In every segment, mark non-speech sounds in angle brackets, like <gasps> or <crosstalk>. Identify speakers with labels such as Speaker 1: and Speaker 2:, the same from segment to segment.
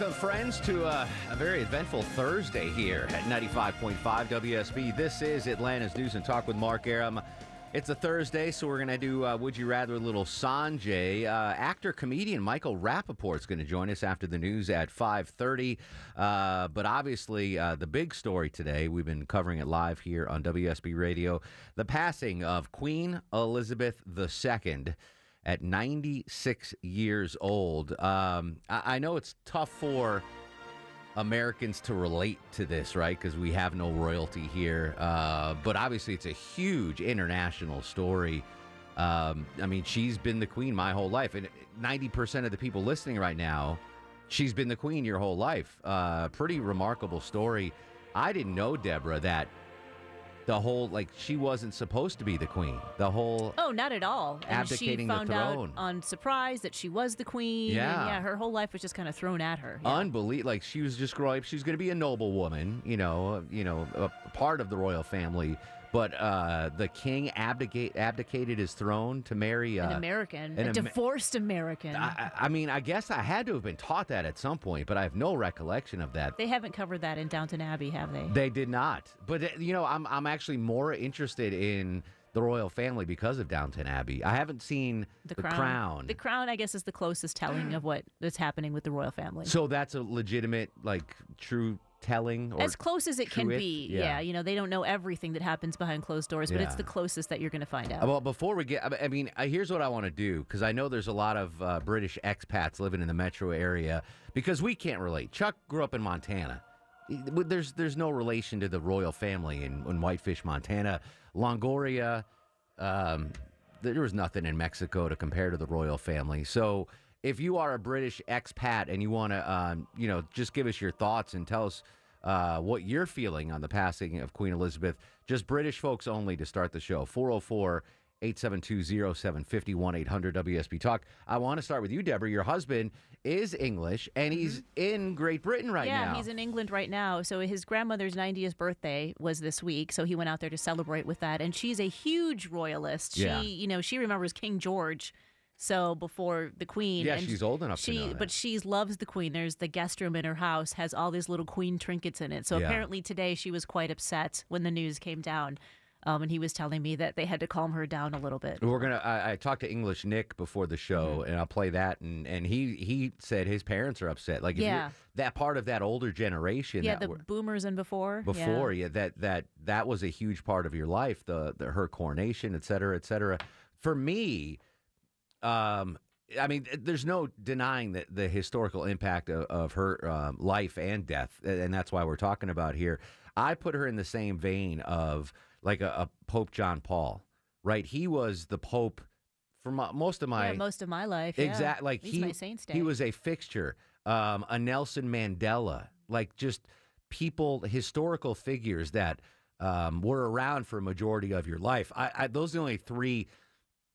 Speaker 1: Welcome, friends, to uh, a very eventful Thursday here at 95.5 WSB. This is Atlanta's News and Talk with Mark Arum. It's a Thursday, so we're going to do uh, Would You Rather a little Sanjay. Uh, actor, comedian Michael Rapaport is going to join us after the news at 5.30. Uh, but obviously, uh, the big story today, we've been covering it live here on WSB Radio, the passing of Queen Elizabeth II at 96 years old. Um, I, I know it's tough for Americans to relate to this, right? Because we have no royalty here. Uh, but obviously, it's a huge international story. Um, I mean, she's been the queen my whole life. And 90% of the people listening right now, she's been the queen your whole life. Uh, pretty remarkable story. I didn't know, Deborah, that the whole like she wasn't supposed to be the queen. The whole
Speaker 2: Oh, not at all. And
Speaker 1: Abdicating
Speaker 2: she
Speaker 1: the
Speaker 2: found
Speaker 1: throne.
Speaker 2: out on surprise that she was the queen.
Speaker 1: Yeah.
Speaker 2: yeah, her whole life was just kind of thrown at her. Yeah.
Speaker 1: unbelievable. Like she was just growing up. She's going to be a noble woman, you know, you know, a part of the royal family. But uh, the king abdicate, abdicated his throne to marry uh,
Speaker 2: an American,
Speaker 1: an
Speaker 2: a
Speaker 1: Amer-
Speaker 2: divorced American.
Speaker 1: I, I I mean, I guess I had to have been taught that at some point, but I have no recollection of that.
Speaker 2: they haven't covered that in Downton Abbey, have they?
Speaker 1: They did not. But uh, you know, I'm I'm actually more interested in the royal family because of Downton Abbey. I haven't seen
Speaker 2: The,
Speaker 1: the
Speaker 2: crown.
Speaker 1: Crown.
Speaker 2: The crown, I guess, is the closest telling of what is happening with the royal family.
Speaker 1: So that's a legitimate, like, true telling, or
Speaker 2: as close as it can
Speaker 1: truth?
Speaker 2: be.
Speaker 1: Yeah.
Speaker 2: Yeah. you know, they don't know everything that happens behind closed doors, but it's the closest that you're going to find out.
Speaker 1: Well, before we get, I mean, here's what I want to do because I know there's a lot of uh, British expats living in the metro area because we can't relate. Chuck grew up in Montana. There's there's no relation to the royal family in, in Whitefish, Montana. Longoria, um, there was nothing in Mexico to compare to the royal family. So if you are a British expat and you want to, um, you know, just give us your thoughts and tell us uh, what you're feeling on the passing of Queen Elizabeth, just British folks only to start the show. 404 872 0750 800 WSB Talk. I want to start with you, Deborah. Your husband is English and he's in Great Britain right
Speaker 2: yeah,
Speaker 1: now.
Speaker 2: Yeah, he's in England right now. So his grandmother's 90th birthday was this week, so he went out there to celebrate with that. And she's a huge royalist. She,
Speaker 1: Yeah.
Speaker 2: you know, she remembers King George. So before the Queen,
Speaker 1: Yeah, she's old enough to
Speaker 2: She, but she loves the Queen. There's the guest room in her house has all these little Queen trinkets in it. So
Speaker 1: Yeah.
Speaker 2: apparently today she was quite upset when the news came down, um, and he was telling me that they had to calm her down a little bit.
Speaker 1: We're gonna. I, I talked to English Nick before the show,
Speaker 2: Mm-hmm.
Speaker 1: and I'll play that. And, and he he said his parents are upset. Like
Speaker 2: Yeah.
Speaker 1: that part of that older generation.
Speaker 2: Yeah,
Speaker 1: that
Speaker 2: the
Speaker 1: were,
Speaker 2: boomers and before. yeah.
Speaker 1: before yeah. that that that was a huge part of your life the, the her coronation et cetera et cetera for me um I mean, there's no denying that the historical impact of, of her um, life and death, and that's why we're talking about here. I put her in the same vein of like a, a Pope John Paul, right? He was the Pope for mo- most of my
Speaker 2: yeah, most of my life. Yeah.
Speaker 1: Like he,
Speaker 2: my
Speaker 1: he was a fixture. Um, a Nelson Mandela, like just people, historical figures that um, were around for a majority of your life. I, I, those are the only three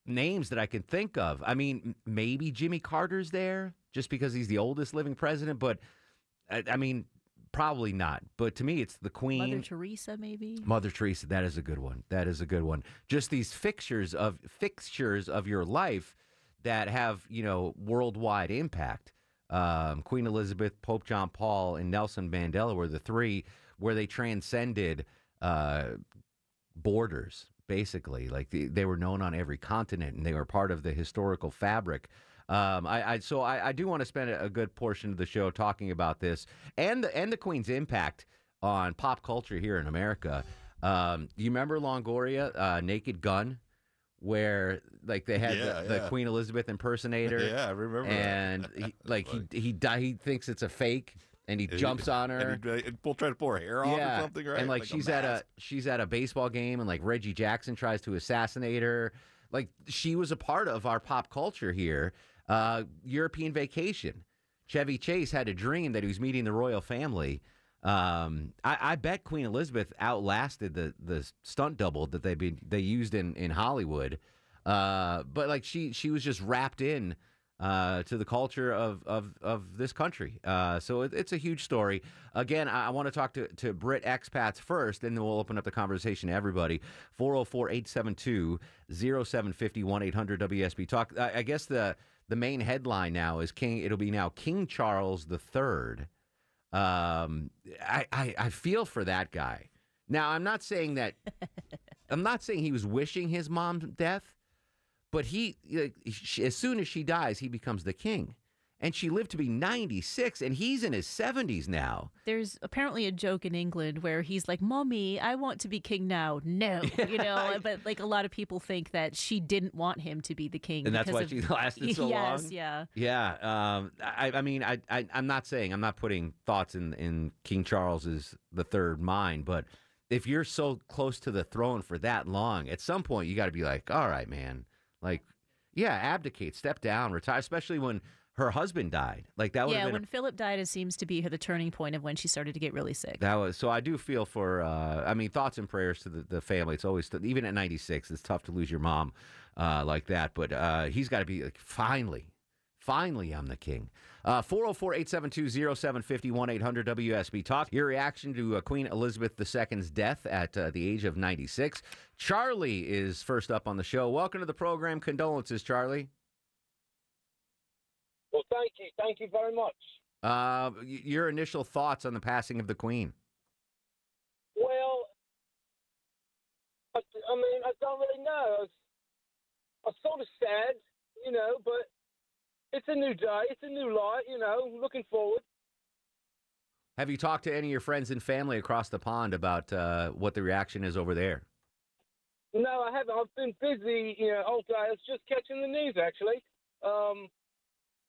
Speaker 1: names that I can think of. I mean, maybe Jimmy Carter's there just because he's the oldest living president, but I, I mean, probably not. But to me, it's the Queen.
Speaker 2: Mother Teresa, maybe.
Speaker 1: Mother Teresa, that is a good one. That is a good one. Just these fixtures of fixtures of your life that have you know worldwide impact. Um, Queen Elizabeth, Pope John Paul, and Nelson Mandela were the three where they transcended uh, borders. Basically, like the, they were known on every continent, and they were part of the historical fabric. Um, I, I so I, I do want to spend a, a good portion of the show talking about this and the and the Queen's impact on pop culture here in America. Um, do you remember Longoria, uh, Naked Gun, where like they had
Speaker 3: Yeah,
Speaker 1: the, the
Speaker 3: yeah.
Speaker 1: Queen Elizabeth impersonator? <laughs>
Speaker 3: Yeah, I remember.
Speaker 1: And he, <laughs> like he he di- he thinks it's a fake. And he jumps on her.
Speaker 3: And uh, pull, try to pull her hair off or something, right?
Speaker 1: And like, she's at a she's at a baseball game, and like Reggie Jackson tries to assassinate her. Like she was a part of our pop culture here. Uh, European Vacation. Chevy Chase had a dream that he was meeting the royal family. Um, I, I bet Queen Elizabeth outlasted the the stunt double that they be, they used in in Hollywood. Uh, but like she she was just wrapped in uh, to the culture of of, of this country. Uh, so it, it's a huge story. Again, I, I want to talk to, to Brit expats first, and then we'll open up the conversation to everybody. 404 872 0750 800 WSB Talk. I, I guess the, the main headline now is King. It'll be now King Charles III. Um, I, I, I feel for that guy. Now, I'm not saying that. <laughs> I'm not saying he was wishing his mom's death, but he, as soon as she dies, he becomes the king. And she lived to be 96, and he's in his 70s now.
Speaker 2: There's apparently a joke in England where he's like, "Mommy, I want to be king now." No, <laughs> you know, but like a lot of people think that she didn't want him to be the king,
Speaker 1: And that's why
Speaker 2: of-
Speaker 1: she <laughs> lasted so
Speaker 2: yes,
Speaker 1: long?
Speaker 2: yeah.
Speaker 1: Yeah, um, I, I mean, I, I, I'm not saying I'm not putting thoughts in in King Charles's the third mind, but if you're so close to the throne for that long, at some point you got to be like, all right, man, like, yeah, abdicate, step down, retire, especially when her husband died. Like that would
Speaker 2: Yeah, when Philip died, it seems to be the turning point of when she started to get really sick.
Speaker 1: That was so. I do feel for. Uh, I mean, thoughts and prayers to the, the family. It's always even at 96. It's tough to lose your mom uh, like that. But uh, he's got to be like, finally, finally, I'm the king. Uh, 404-872-0750 800 WSB Talk. Your reaction to uh, Queen Elizabeth II's death at uh, the age of 96. Charlie is first up on the show. Welcome to the program. Condolences, Charlie.
Speaker 4: Well, thank you. Thank you very much.
Speaker 1: Uh, your initial thoughts on the passing of the Queen?
Speaker 4: Well, I, I mean, I don't really know. I was, I was sort of sad, you know, but it's a new day. It's a new light, you know, looking forward.
Speaker 1: Have you talked to any of your friends and family across the pond about uh, what the reaction is over there?
Speaker 4: No, I haven't. I've been busy, you know, all day. I was just catching the news, actually. Um,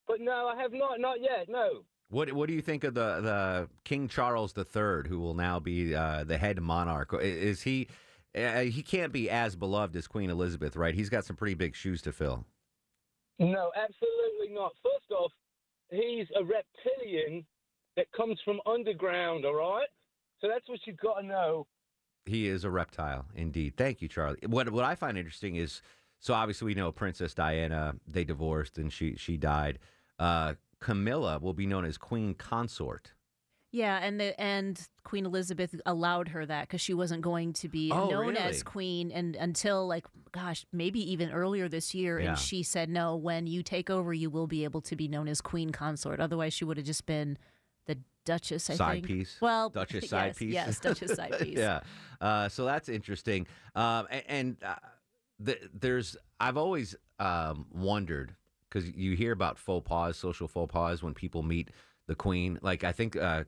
Speaker 4: but no, I have not. Not yet, no.
Speaker 1: What What do you think of the the King Charles III, who will now be uh, the head monarch? Is he? Uh, he can't be as beloved as Queen Elizabeth, right? He's got some pretty big shoes to fill.
Speaker 4: No, absolutely not. First off, he's a reptilian that comes from underground, all right? So that's what you've got to know.
Speaker 1: He is a reptile, indeed. Thank you, Charlie. What What I find interesting is, so obviously we know Princess Diana. They divorced and she she died. Uh, Camilla will be known as Queen Consort.
Speaker 2: Yeah, and the and Queen Elizabeth allowed her that because she wasn't going to be
Speaker 1: Oh,
Speaker 2: known
Speaker 1: really?
Speaker 2: as queen and until like gosh maybe even earlier this year.
Speaker 1: Yeah.
Speaker 2: And she said no, when you take over, you will be able to be known as queen consort. Otherwise, she would have just been the Duchess. I
Speaker 1: Side
Speaker 2: think.
Speaker 1: piece?
Speaker 2: Well, <laughs>
Speaker 1: Duchess side
Speaker 2: yes,
Speaker 1: piece.
Speaker 2: Yes, Duchess side <laughs> piece.
Speaker 1: yeah. Uh, so that's interesting. Um, a- and uh, the, there's, I've always um, wondered because you hear about faux pas, social faux pas when people meet the Queen. Like I think uh,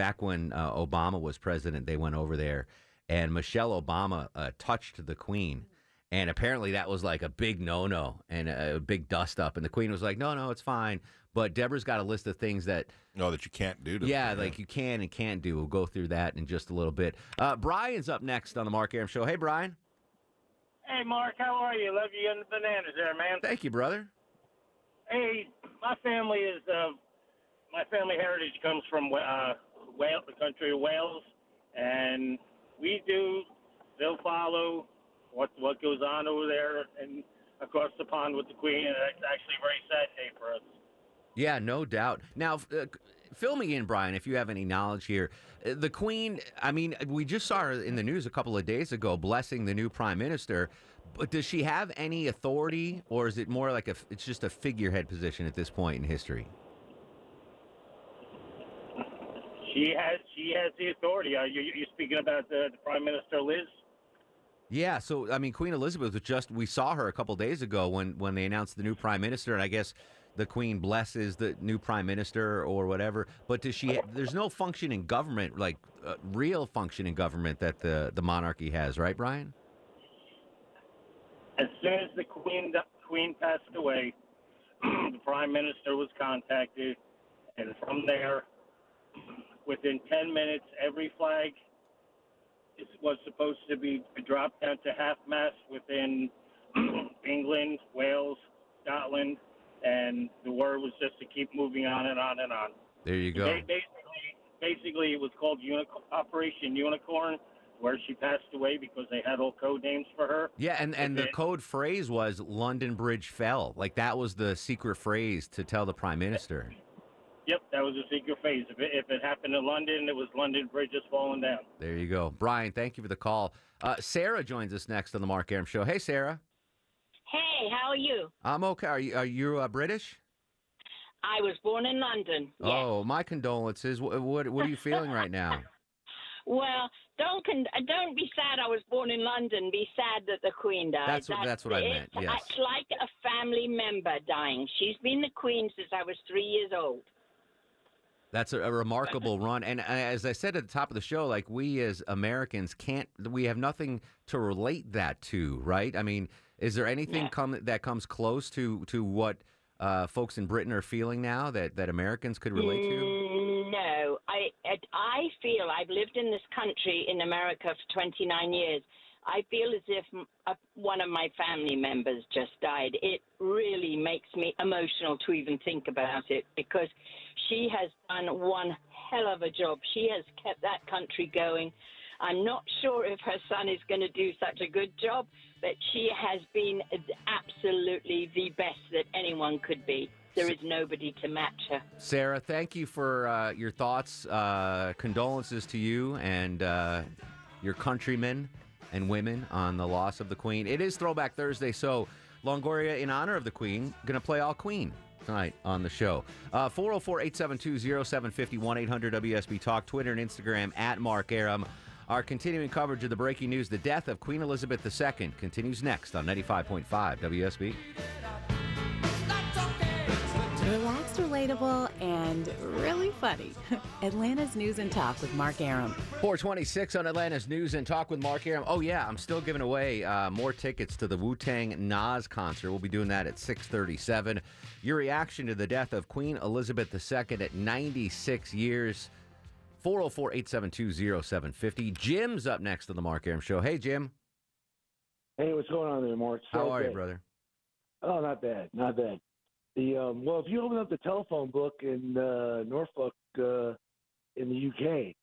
Speaker 1: back when uh, Obama was president, they went over there, and Michelle Obama uh, touched the Queen. And apparently that was like a big no-no and a, a big dust-up. And the Queen was like, "No, no, it's fine." But Deborah's got a list of things that
Speaker 3: No, that you can't do. To
Speaker 1: yeah, like you can and can't do. We'll go through that in just a little bit. Uh, Brian's up next on the Mark Arum Show. Hey, Brian.
Speaker 5: Hey, Mark, how are you? Love you and the bananas there, man.
Speaker 1: Thank you, brother.
Speaker 5: Hey, my family is, uh, my family heritage comes from uh, Wales, the country of Wales, and we do They'll follow what what goes on over there and across the pond with the Queen, and it's actually a very sad day for us.
Speaker 1: Yeah, no doubt. Now, uh, fill me in, Brian, if you have any knowledge here. Uh, The Queen, I mean, we just saw her in the news a couple of days ago blessing the new prime minister. But does she have any authority, or is it more like a? It's just a figurehead position at this point in history.
Speaker 5: She has she has the authority. Are you, you're speaking about the, the Prime Minister Liz.
Speaker 1: Yeah, so I mean, Queen Elizabeth was just we saw her a couple days ago when when they announced the new prime minister, and I guess the Queen blesses the new prime minister or whatever. But does she? There's no function in government, like uh, real function in government that the the monarchy has, right, Brian?
Speaker 5: As soon as the Queen Queen passed away, <clears throat> the Prime Minister was contacted, and from there, within 10 minutes, every flag is, was supposed to be dropped down to half mast within <clears throat> England, Wales, Scotland, and the word was just to keep moving on and on and on.
Speaker 1: There you go.
Speaker 5: Ba- Basically, basically, it was called Operation Unicorn, where she passed away because they had all code names for her.
Speaker 1: Yeah, and, and the code phrase was London Bridge fell. Like that was the secret phrase to tell the prime minister.
Speaker 5: Yep, that was a secret phase. If it, if it happened in London, it was London bridges falling down.
Speaker 1: There you go. Brian, thank you for the call. Uh, Sarah joins us next on the Mark Arum Show. Hey, Sarah.
Speaker 6: Hey, how are you?
Speaker 1: I'm okay. Are you, are you uh, British?
Speaker 6: I was born in London. Yes.
Speaker 1: Oh, my condolences. What, what, what are you feeling right now? <laughs>
Speaker 6: Well, don't con- uh, don't be sad. I was born in London. Be sad that the Queen died.
Speaker 1: That's what- that's what I meant, yes.
Speaker 6: it's like a family member dying. She's been the Queen since I was three years old.
Speaker 1: That's a, a remarkable run. And as I said at the top of the show, like we as Americans can't, we have nothing to relate that to, right? I mean, is there anything
Speaker 6: Yeah.
Speaker 1: come that comes close to to what uh, folks in Britain are feeling now that that Americans could relate to?
Speaker 6: Mm, No, I I feel I've lived in this country in America for 29 years. I feel as if uh, one of my family members just died. It really makes me emotional to even think about it because she has done one hell of a job. She has kept that country going. I'm not sure if her son is going to do such a good job, but she has been absolutely the best that anyone could be. There is nobody to match her.
Speaker 1: Sarah, thank you for uh, your thoughts. Uh, condolences to you and uh, your countrymen and women on the loss of the Queen. It is Throwback Thursday, so Longoria, in honor of the Queen, going to play all Queen tonight on the show. Uh, 404 872 0750 1 800 WSB Talk, Twitter and Instagram at Mark Arum. Our continuing coverage of the breaking news the death of Queen Elizabeth II continues next on 95.5 WSB.
Speaker 7: Relaxed, relatable, and really funny. <laughs> Atlanta's News and Talk with Mark Arum.
Speaker 1: 426 on Atlanta's News and Talk with Mark Arum. Oh yeah, I'm still giving away uh, more tickets to the Wu Tang Nas concert. We'll be doing that at 6:37. Your reaction to the death of Queen Elizabeth II at 96 years. 404-872-0750. Jim's up next on the Mark Arum Show. Hey Jim,
Speaker 8: Hey, what's going on there, Mark?
Speaker 1: how
Speaker 8: So
Speaker 1: are you, brother?
Speaker 8: Oh, not bad, not bad. The um, well, if you open up the telephone book in uh, Norfolk uh, in the UK,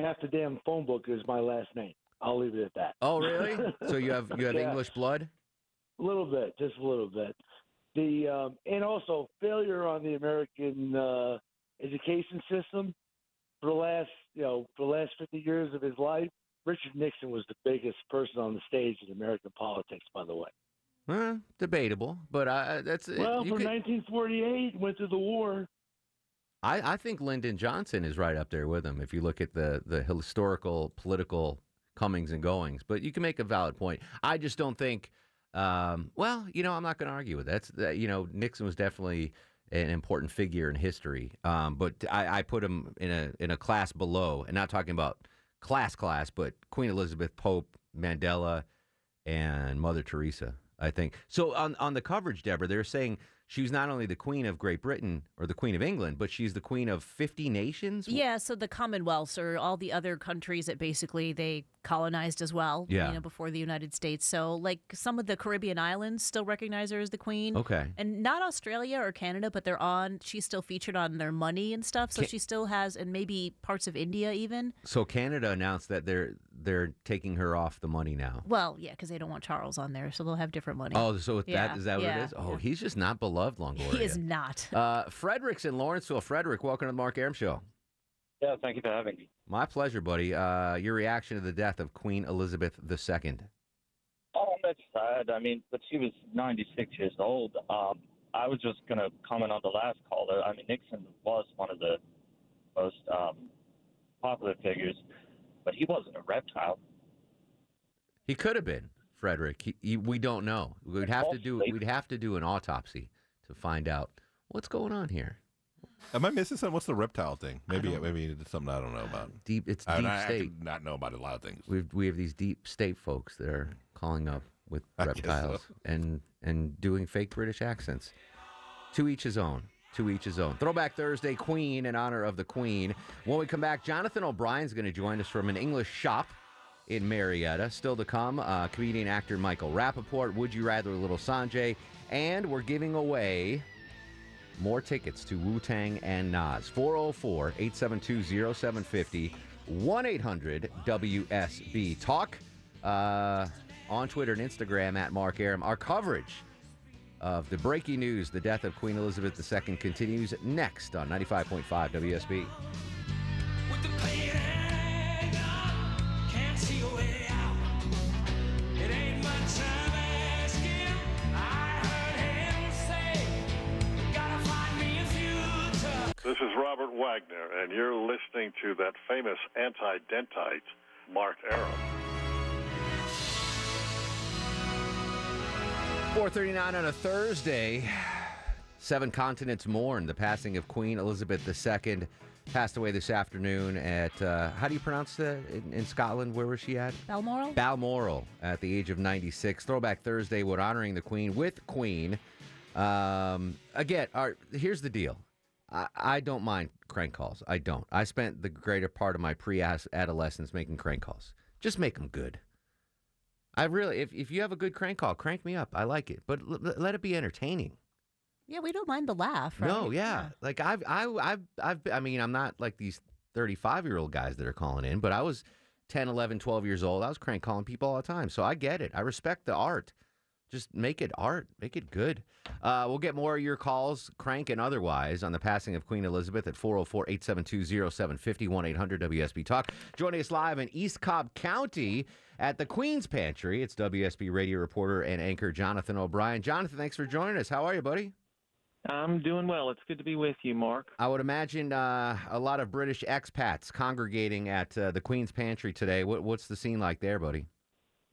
Speaker 8: half the damn phone book is my last name. I'll leave it at that.
Speaker 1: Oh really? so you have you have <laughs>
Speaker 8: Yeah.
Speaker 1: English blood?
Speaker 8: A little bit, just a little bit. The um, and also failure on the American uh, education system for the last you know for the last fifty years of his life. Richard Nixon was the biggest person on the stage in American politics, by the way.
Speaker 1: Uh, debatable, but uh, that's
Speaker 8: Well, from
Speaker 1: could-
Speaker 8: 1948, went through the war.
Speaker 1: I, I think Lyndon Johnson is right up there with him if you look at the, the historical political comings and goings. But you can make a valid point. I just don't think. Um, well, you know, I'm not going to argue with that. That's that. You know, Nixon was definitely an important figure in history. Um, but I, I put him in a in a class below, and not talking about class class, but Queen Elizabeth, Pope, Mandela, and Mother Teresa. I think so. On on the coverage, Deborah, they're saying she's not only the Queen of Great Britain or the Queen of England, but she's the Queen of 50 nations.
Speaker 2: Yeah, so the Commonwealths or all the other countries that basically they colonized as well,
Speaker 1: Yeah.
Speaker 2: you know, before the United States. So like some of the Caribbean islands still recognize her as the queen.
Speaker 1: Okay.
Speaker 2: And not Australia or Canada, but they're on she's still featured on their money and stuff. So
Speaker 1: Ca-
Speaker 2: she still has and maybe parts of India even.
Speaker 1: So Canada announced that they're they're taking her off the money now.
Speaker 2: Well, yeah, because they don't want Charles on there, so they'll have different money.
Speaker 1: Oh, so with
Speaker 2: Yeah,
Speaker 1: that is that what
Speaker 2: yeah,
Speaker 1: it is? Oh,
Speaker 2: yeah.
Speaker 1: he's just not beloved, Longoria.
Speaker 2: he is not.
Speaker 1: Uh, Frederick's in Lawrenceville. Frederick, welcome to the Mark Arum Show.
Speaker 9: Yeah, thank you for having me.
Speaker 1: My pleasure, buddy. Uh, your reaction to the death of Queen Elizabeth II.
Speaker 9: Oh, that's sad. I mean, but she was 96 years old. Um, I was just going to comment on the last caller. I mean, Nixon was one of the most um, popular figures, but he wasn't a reptile.
Speaker 1: He could have been Frederick. He, he, we don't know. We'd have to do we'd have to do an autopsy to find out what's going on here.
Speaker 3: Am I missing something? What's the reptile thing? Maybe maybe it's something I don't know about.
Speaker 1: Deep, it's
Speaker 3: I,
Speaker 1: deep
Speaker 3: I, I
Speaker 1: state.
Speaker 3: could not know about a lot of things.
Speaker 1: We've, we have these deep state folks that are calling up with <laughs>
Speaker 3: I guess so.
Speaker 1: reptiles and and doing fake British accents. To each his own. To each his own. Throwback Thursday, Queen, in honor of the Queen. When we come back, Jonathan O'Brien's going to join us from an English shop in Marietta. Still to come, uh, comedian actor Michael Rapaport, Would You Rather a Little Sanjay, and we're giving away more tickets to Wu Tang and Nas. 404 872 0750 1 800 WSB. Talk uh, on Twitter and Instagram at Mark Arum. Our coverage of the breaking news the death of Queen Elizabeth II continues next on 95.5 WSB.
Speaker 10: This is Robert Wagner, and you're listening to that famous anti-dentite, Mark Aram.
Speaker 1: 439 on a Thursday. <sighs> Seven continents mourn the passing of Queen Elizabeth II. Passed away this afternoon at, uh, how do you pronounce that in, in Scotland? Where was she at?
Speaker 2: Balmoral?
Speaker 1: Balmoral at the age of 96. Throwback Thursday, we're honoring the Queen with Queen. Um, again, our, here's the deal. I, I don't mind crank calls. I don't. I spent the greater part of my pre adolescence making crank calls. Just make them good. I really, if, if you have a good crank call, crank me up. I like it, but l- let it be entertaining.
Speaker 2: Yeah, we don't mind the laugh, right?
Speaker 1: No, yeah. Like I've, I, I've, I've, I mean, I'm not like these 35 year old guys that are calling in, but I was 10, 11, 12 years old. I was crank calling people all the time. So I get it. I respect the art. Just make it art, make it good. Uh, we'll get more of your calls, crank and otherwise, on the passing of Queen Elizabeth at 404 872 0750 800 WSB Talk. Joining us live in East Cobb County at the Queen's Pantry, it's WSB radio reporter and anchor Jonathan O'Brien. Jonathan, thanks for joining us. How are you, buddy?
Speaker 11: I'm doing well. It's good to be with you, Mark.
Speaker 1: I would imagine uh, a lot of British expats congregating at uh, the Queen's Pantry today. What, what's the scene like there, buddy?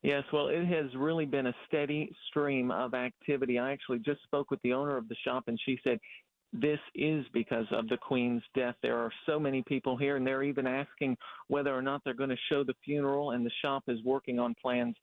Speaker 11: Yes, well, it has really been a steady stream of activity. I actually just spoke with the owner of the shop, and she said this is because of the Queen's death. There are so many people here, and they're even asking whether or not they're going to show the funeral, and the shop is working on plans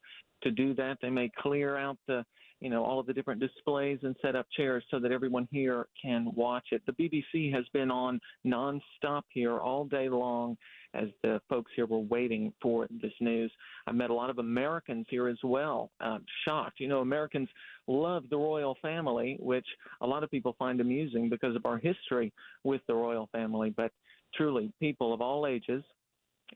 Speaker 11: to do that. They may clear out the you know all of the different displays and set up chairs so that everyone here can watch it. The BBC has been on nonstop here all day long as the folks here were waiting for this news. I met a lot of Americans here as well, uh, shocked. You know, Americans love the royal family, which a lot of people find amusing because of our history with the royal family. But truly, people of all ages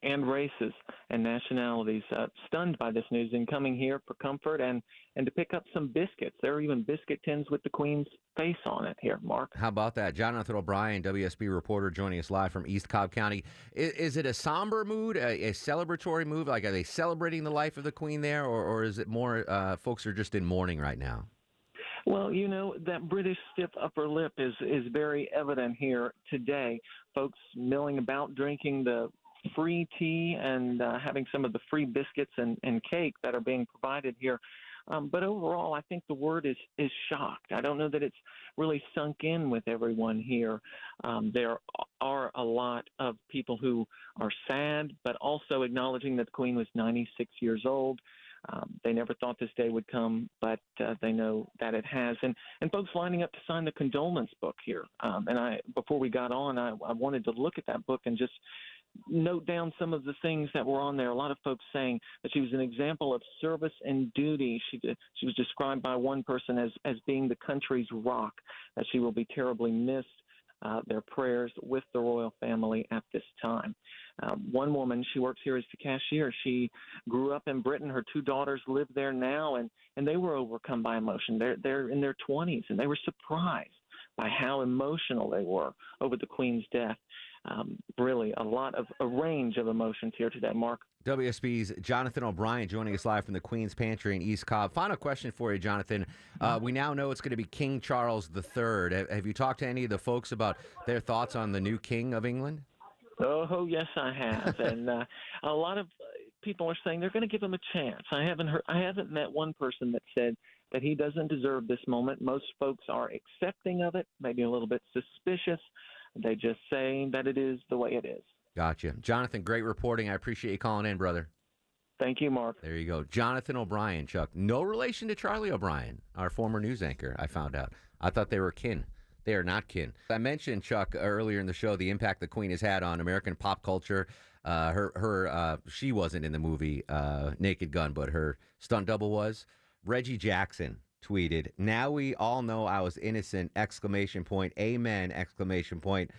Speaker 11: and races and nationalities uh, stunned by this news and coming here for comfort and and to pick up some biscuits. There are even biscuit tins with the Queen's face on it here, Mark.
Speaker 1: How about that? Jonathan O'Brien, WSB reporter, joining us live from East Cobb County. Is, is it a somber mood, a, a, celebratory mood? Like, are they celebrating the life of the Queen there, or, or is it more uh, folks are just in mourning right now?
Speaker 11: Well, you know that British stiff upper lip is is very evident here today. Folks milling about, drinking the free tea and uh, having some of the free biscuits and, and cake that are being provided here. Um, but overall, I think the word is is shocked. I don't know that it's really sunk in with everyone here. Um, there are a lot of people who are sad, but also acknowledging that the Queen was 96 years old. Um, they never thought this day would come, but uh, they know that it has. And and folks lining up to sign the condolence book here. Um, and I before we got on, I, I wanted to look at that book and just note down some of the things that were on there. A lot of folks saying that she was an example of service and duty. She she was described by one person as as being the country's rock. That she will be terribly missed. Uh, their prayers with the royal family at this time. Um, one woman, she works here as the cashier. She grew up in Britain. Her two daughters live there now, and and they were overcome by emotion. They're they're in their 20s, and they were surprised by how emotional they were over the Queen's death um, really a lot of a range of emotions here today, Mark.
Speaker 1: WSB's Jonathan O'Brien joining us live from the Queen's Pantry in East Cobb. Final question for you, Jonathan. Uh, we now know it's going to be King Charles III. Have you talked to any of the folks about their thoughts on the new King of England?
Speaker 11: Oh, yes, I have, <laughs> and uh, a lot of people are saying they're going to give him a chance. I haven't heard, I haven't met one person that said that he doesn't deserve this moment. Most folks are accepting of it, maybe a little bit suspicious, they just say that it is the way it is.
Speaker 1: Gotcha. Jonathan, great reporting. I appreciate you calling in, brother.
Speaker 11: Thank you, Mark.
Speaker 1: There you go. Jonathan O'Brien, Chuck. No relation to Charlie O'Brien, our former news anchor, I found out. I thought they were kin. They are not kin. I mentioned Chuck earlier in the show the impact the Queen has had on American pop culture. Uh, her her uh, she wasn't in the movie uh, Naked Gun, but her stunt double was. Reggie Jackson tweeted, "Now we all know I was innocent!" Exclamation point. Amen! Exclamation point.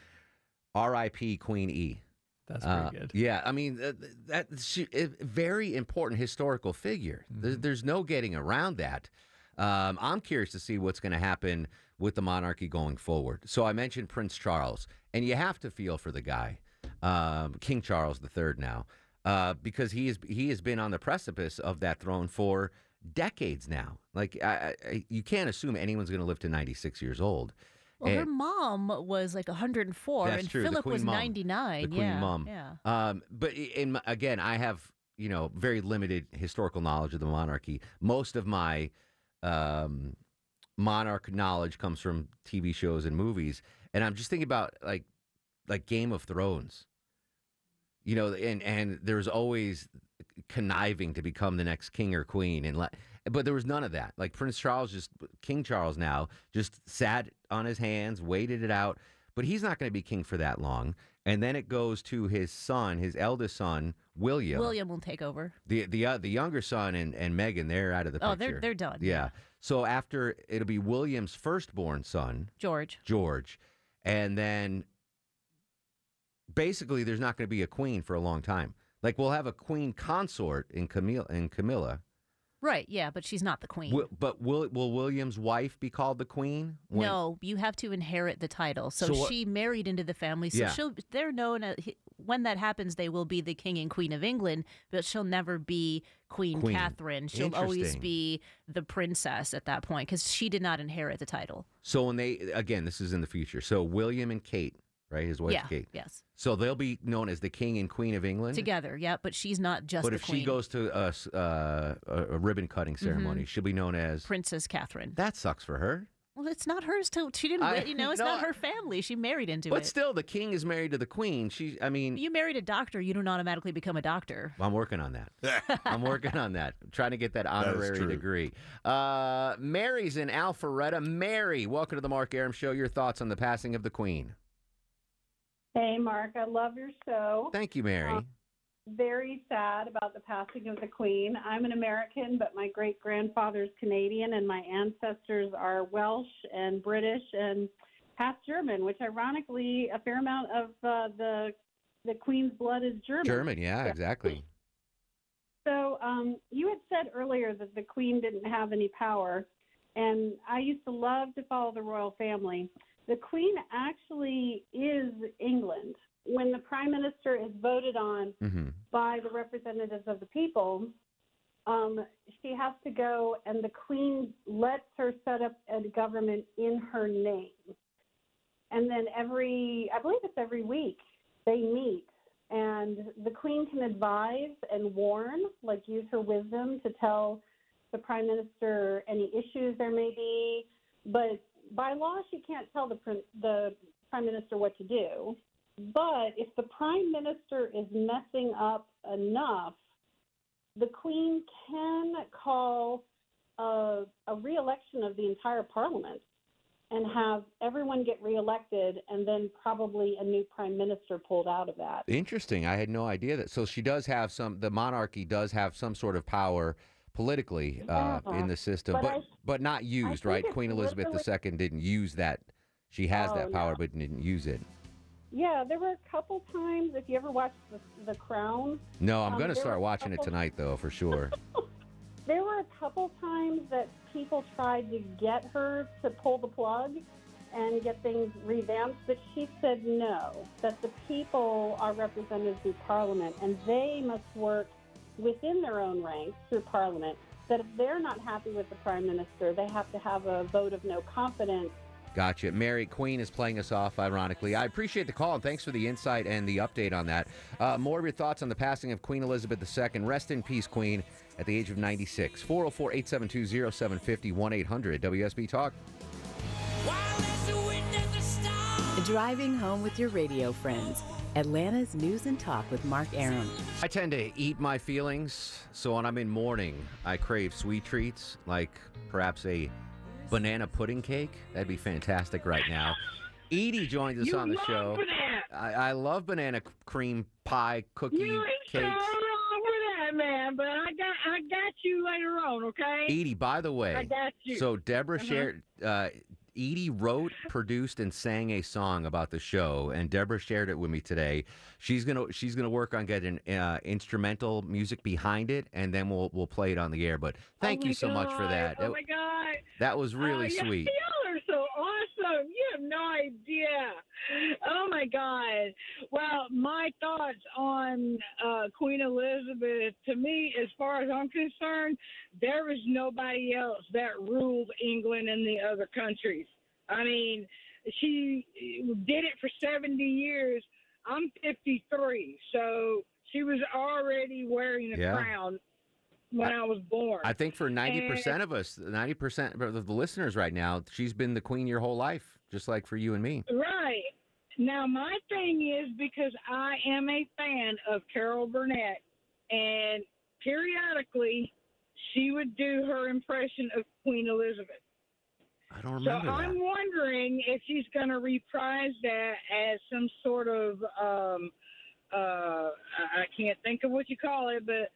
Speaker 1: R.I.P. Queen E.
Speaker 12: That's
Speaker 1: Uh,
Speaker 12: good.
Speaker 1: Yeah, I mean uh, that she, a very important historical figure.
Speaker 12: Mm-hmm.
Speaker 1: There, there's no getting around that. Um, I'm curious to see what's going to happen with the monarchy going forward. So I mentioned Prince Charles, and you have to feel for the guy, um, King Charles III now, uh, because he is he has been on the precipice of that throne for decades now. Like I, I, you can't assume anyone's going to live to 96 years old.
Speaker 2: Well, her mom was like 104,
Speaker 1: That's
Speaker 2: and
Speaker 1: true.
Speaker 2: Philip
Speaker 1: Queen
Speaker 2: was
Speaker 1: Mum.
Speaker 2: 99.
Speaker 1: The Queen
Speaker 2: yeah,
Speaker 1: Mum.
Speaker 2: Yeah.
Speaker 1: Um, but in again, I have you know very limited historical knowledge of the monarchy. Most of my um, monarch knowledge comes from TV shows and movies, and I'm just thinking about like like Game of Thrones. You know, and and there's always conniving to become the next king or queen, and le- but there was none of that. Like Prince Charles, just King Charles now, just sat on his hands, waited it out. But he's not going to be king for that long. And then it goes to his son, his eldest son, William.
Speaker 2: William will take over.
Speaker 1: The the uh, the younger son and and Megan, they're out of the picture.
Speaker 2: Oh, they're- they're done,
Speaker 1: Yeah. So after it'll be William's firstborn son,
Speaker 2: George.
Speaker 1: George, and then basically there's not going to be a queen for a long time. Like we'll have a queen consort in Camilla in Camilla.
Speaker 2: Right, yeah, but she's not the queen.
Speaker 1: But will will William's wife be called the queen? When-
Speaker 2: no, you have to inherit the title. So,
Speaker 1: So
Speaker 2: she married into the family. So
Speaker 1: Yeah.
Speaker 2: she'll they're known uh, as when that happens, they will be the king and queen of England, but she'll never be Queen,
Speaker 1: Queen.
Speaker 2: Catherine. She'll always be the princess at that point because she did not inherit the title.
Speaker 1: So when they again, this is in the future. So William and Kate, right? His wife
Speaker 2: Yeah,
Speaker 1: Kate.
Speaker 2: yes.
Speaker 1: So they'll be known as the king and queen of England
Speaker 2: Together, yeah, but she's not just
Speaker 1: But
Speaker 2: the
Speaker 1: if
Speaker 2: queen.
Speaker 1: she goes to a, s- uh, a, a ribbon cutting ceremony,
Speaker 2: Mhm.
Speaker 1: she'll be known as
Speaker 2: Princess Catherine.
Speaker 1: That sucks for her.
Speaker 2: Well, it's not hers to. She didn't.
Speaker 1: I-
Speaker 2: you know, <laughs> it's
Speaker 1: no,
Speaker 2: not her family. She married into
Speaker 1: But
Speaker 2: it.
Speaker 1: But still, the king is married to the queen. She, I mean,
Speaker 2: you married a doctor. You don't automatically become a doctor.
Speaker 1: I'm working on that. <laughs> I'm working on that. I'm trying to get that honorary
Speaker 3: true.
Speaker 1: degree. Uh, Mary's in Alpharetta. Mary, welcome to the Mark Arum Show. Your thoughts on the passing of the queen?
Speaker 13: Hey, Mark, I love your show.
Speaker 1: Thank you, Mary.
Speaker 13: Um, very sad about the passing of the Queen. I'm an American, but my great grandfather's Canadian, and my ancestors are Welsh and British and half German, which ironically, a fair amount of uh, the the Queen's blood is German.
Speaker 1: German, yeah, exactly.
Speaker 13: So um, you had said earlier that the Queen didn't have any power, and I used to love to follow the royal family. The Queen actually is England. When the Prime Minister is voted on
Speaker 1: Mm-hmm.
Speaker 13: by the representatives of the people, um, she has to go, and the Queen lets her set up a government in her name. And then every, I believe it's every week, they meet, and the Queen can advise and warn, like use her wisdom to tell the Prime Minister any issues there may be. But by law, she can't tell the the Prime Minister what to do. But if the Prime Minister is messing up enough, the Queen can call a, a re-election of the entire Parliament and have everyone get reelected, and then probably a new Prime Minister pulled out of that.
Speaker 1: Interesting. I had no idea that. So she does have some. The monarchy does have some sort of power politically uh,
Speaker 13: Yeah.
Speaker 1: in the system,
Speaker 13: But
Speaker 1: but
Speaker 13: I-
Speaker 1: but not used, right? Queen Elizabeth II didn't use that. She has
Speaker 13: Oh,
Speaker 1: that power,
Speaker 13: no.
Speaker 1: but didn't use it.
Speaker 13: Yeah, there were a couple times. If you ever watched The, the Crown,
Speaker 1: No, I'm
Speaker 13: Um,
Speaker 1: going to start watching it tonight, though, for sure. <laughs>
Speaker 13: there were a couple times that people tried to get her to pull the plug and get things revamped, but she said no, that the people are represented through Parliament and they must work within their own ranks through Parliament. That if they're not happy with the Prime Minister, they have to have a vote of no confidence.
Speaker 1: Gotcha. Mary Queen is playing us off, ironically. I appreciate the call and thanks for the insight and the update on that. Uh, more of your thoughts on the passing of Queen Elizabeth II. Rest in peace, Queen, at the age of 96. 404 872 0750 1 800 WSB Talk.
Speaker 7: Driving home with your radio friends. Atlanta's News and Talk with Mark Arum.
Speaker 1: I tend to eat my feelings, so when I'm in mourning, I crave sweet treats like perhaps a banana pudding cake. That'd be fantastic right now. Edie joins us
Speaker 12: You
Speaker 1: on the
Speaker 12: love
Speaker 1: show. I, I love banana cream pie cookie
Speaker 12: You ain't so
Speaker 1: cakes.
Speaker 12: wrong with that, man. But I got I got you later on, okay?
Speaker 1: Edie, by the way,
Speaker 12: I got you.
Speaker 1: so Deborah
Speaker 12: Uh-huh.
Speaker 1: shared. Uh, Edie wrote, produced, and sang a song about the show, and Deborah shared it with me today. She's gonna she's gonna work on getting uh, instrumental music behind it, and then we'll we'll play it on the air. But thank
Speaker 12: Oh
Speaker 1: you so much for that.
Speaker 12: Oh my god.
Speaker 1: that was really
Speaker 12: Oh, yeah,
Speaker 1: sweet
Speaker 12: are so awesome. You have no idea. Oh my God. Well, my thoughts on uh, Queen Elizabeth, to me, as far as I'm concerned, there is nobody else that ruled England and the other countries. I mean, she did it for 70 years. I'm 53, so she was already wearing a
Speaker 1: Yeah.
Speaker 12: crown when I, was born.
Speaker 1: I think for ninety percent
Speaker 12: And-
Speaker 1: of us, ninety percent of the listeners right now, she's been the queen your whole life, just like for you and me.
Speaker 12: Right. Now, my thing is because I am a fan of Carol Burnett, and periodically she would do her impression of Queen Elizabeth.
Speaker 1: I don't remember.
Speaker 12: So I'm
Speaker 1: that.
Speaker 12: wondering if she's going to reprise that as some sort of, um, uh, I can't think of what you call it, but.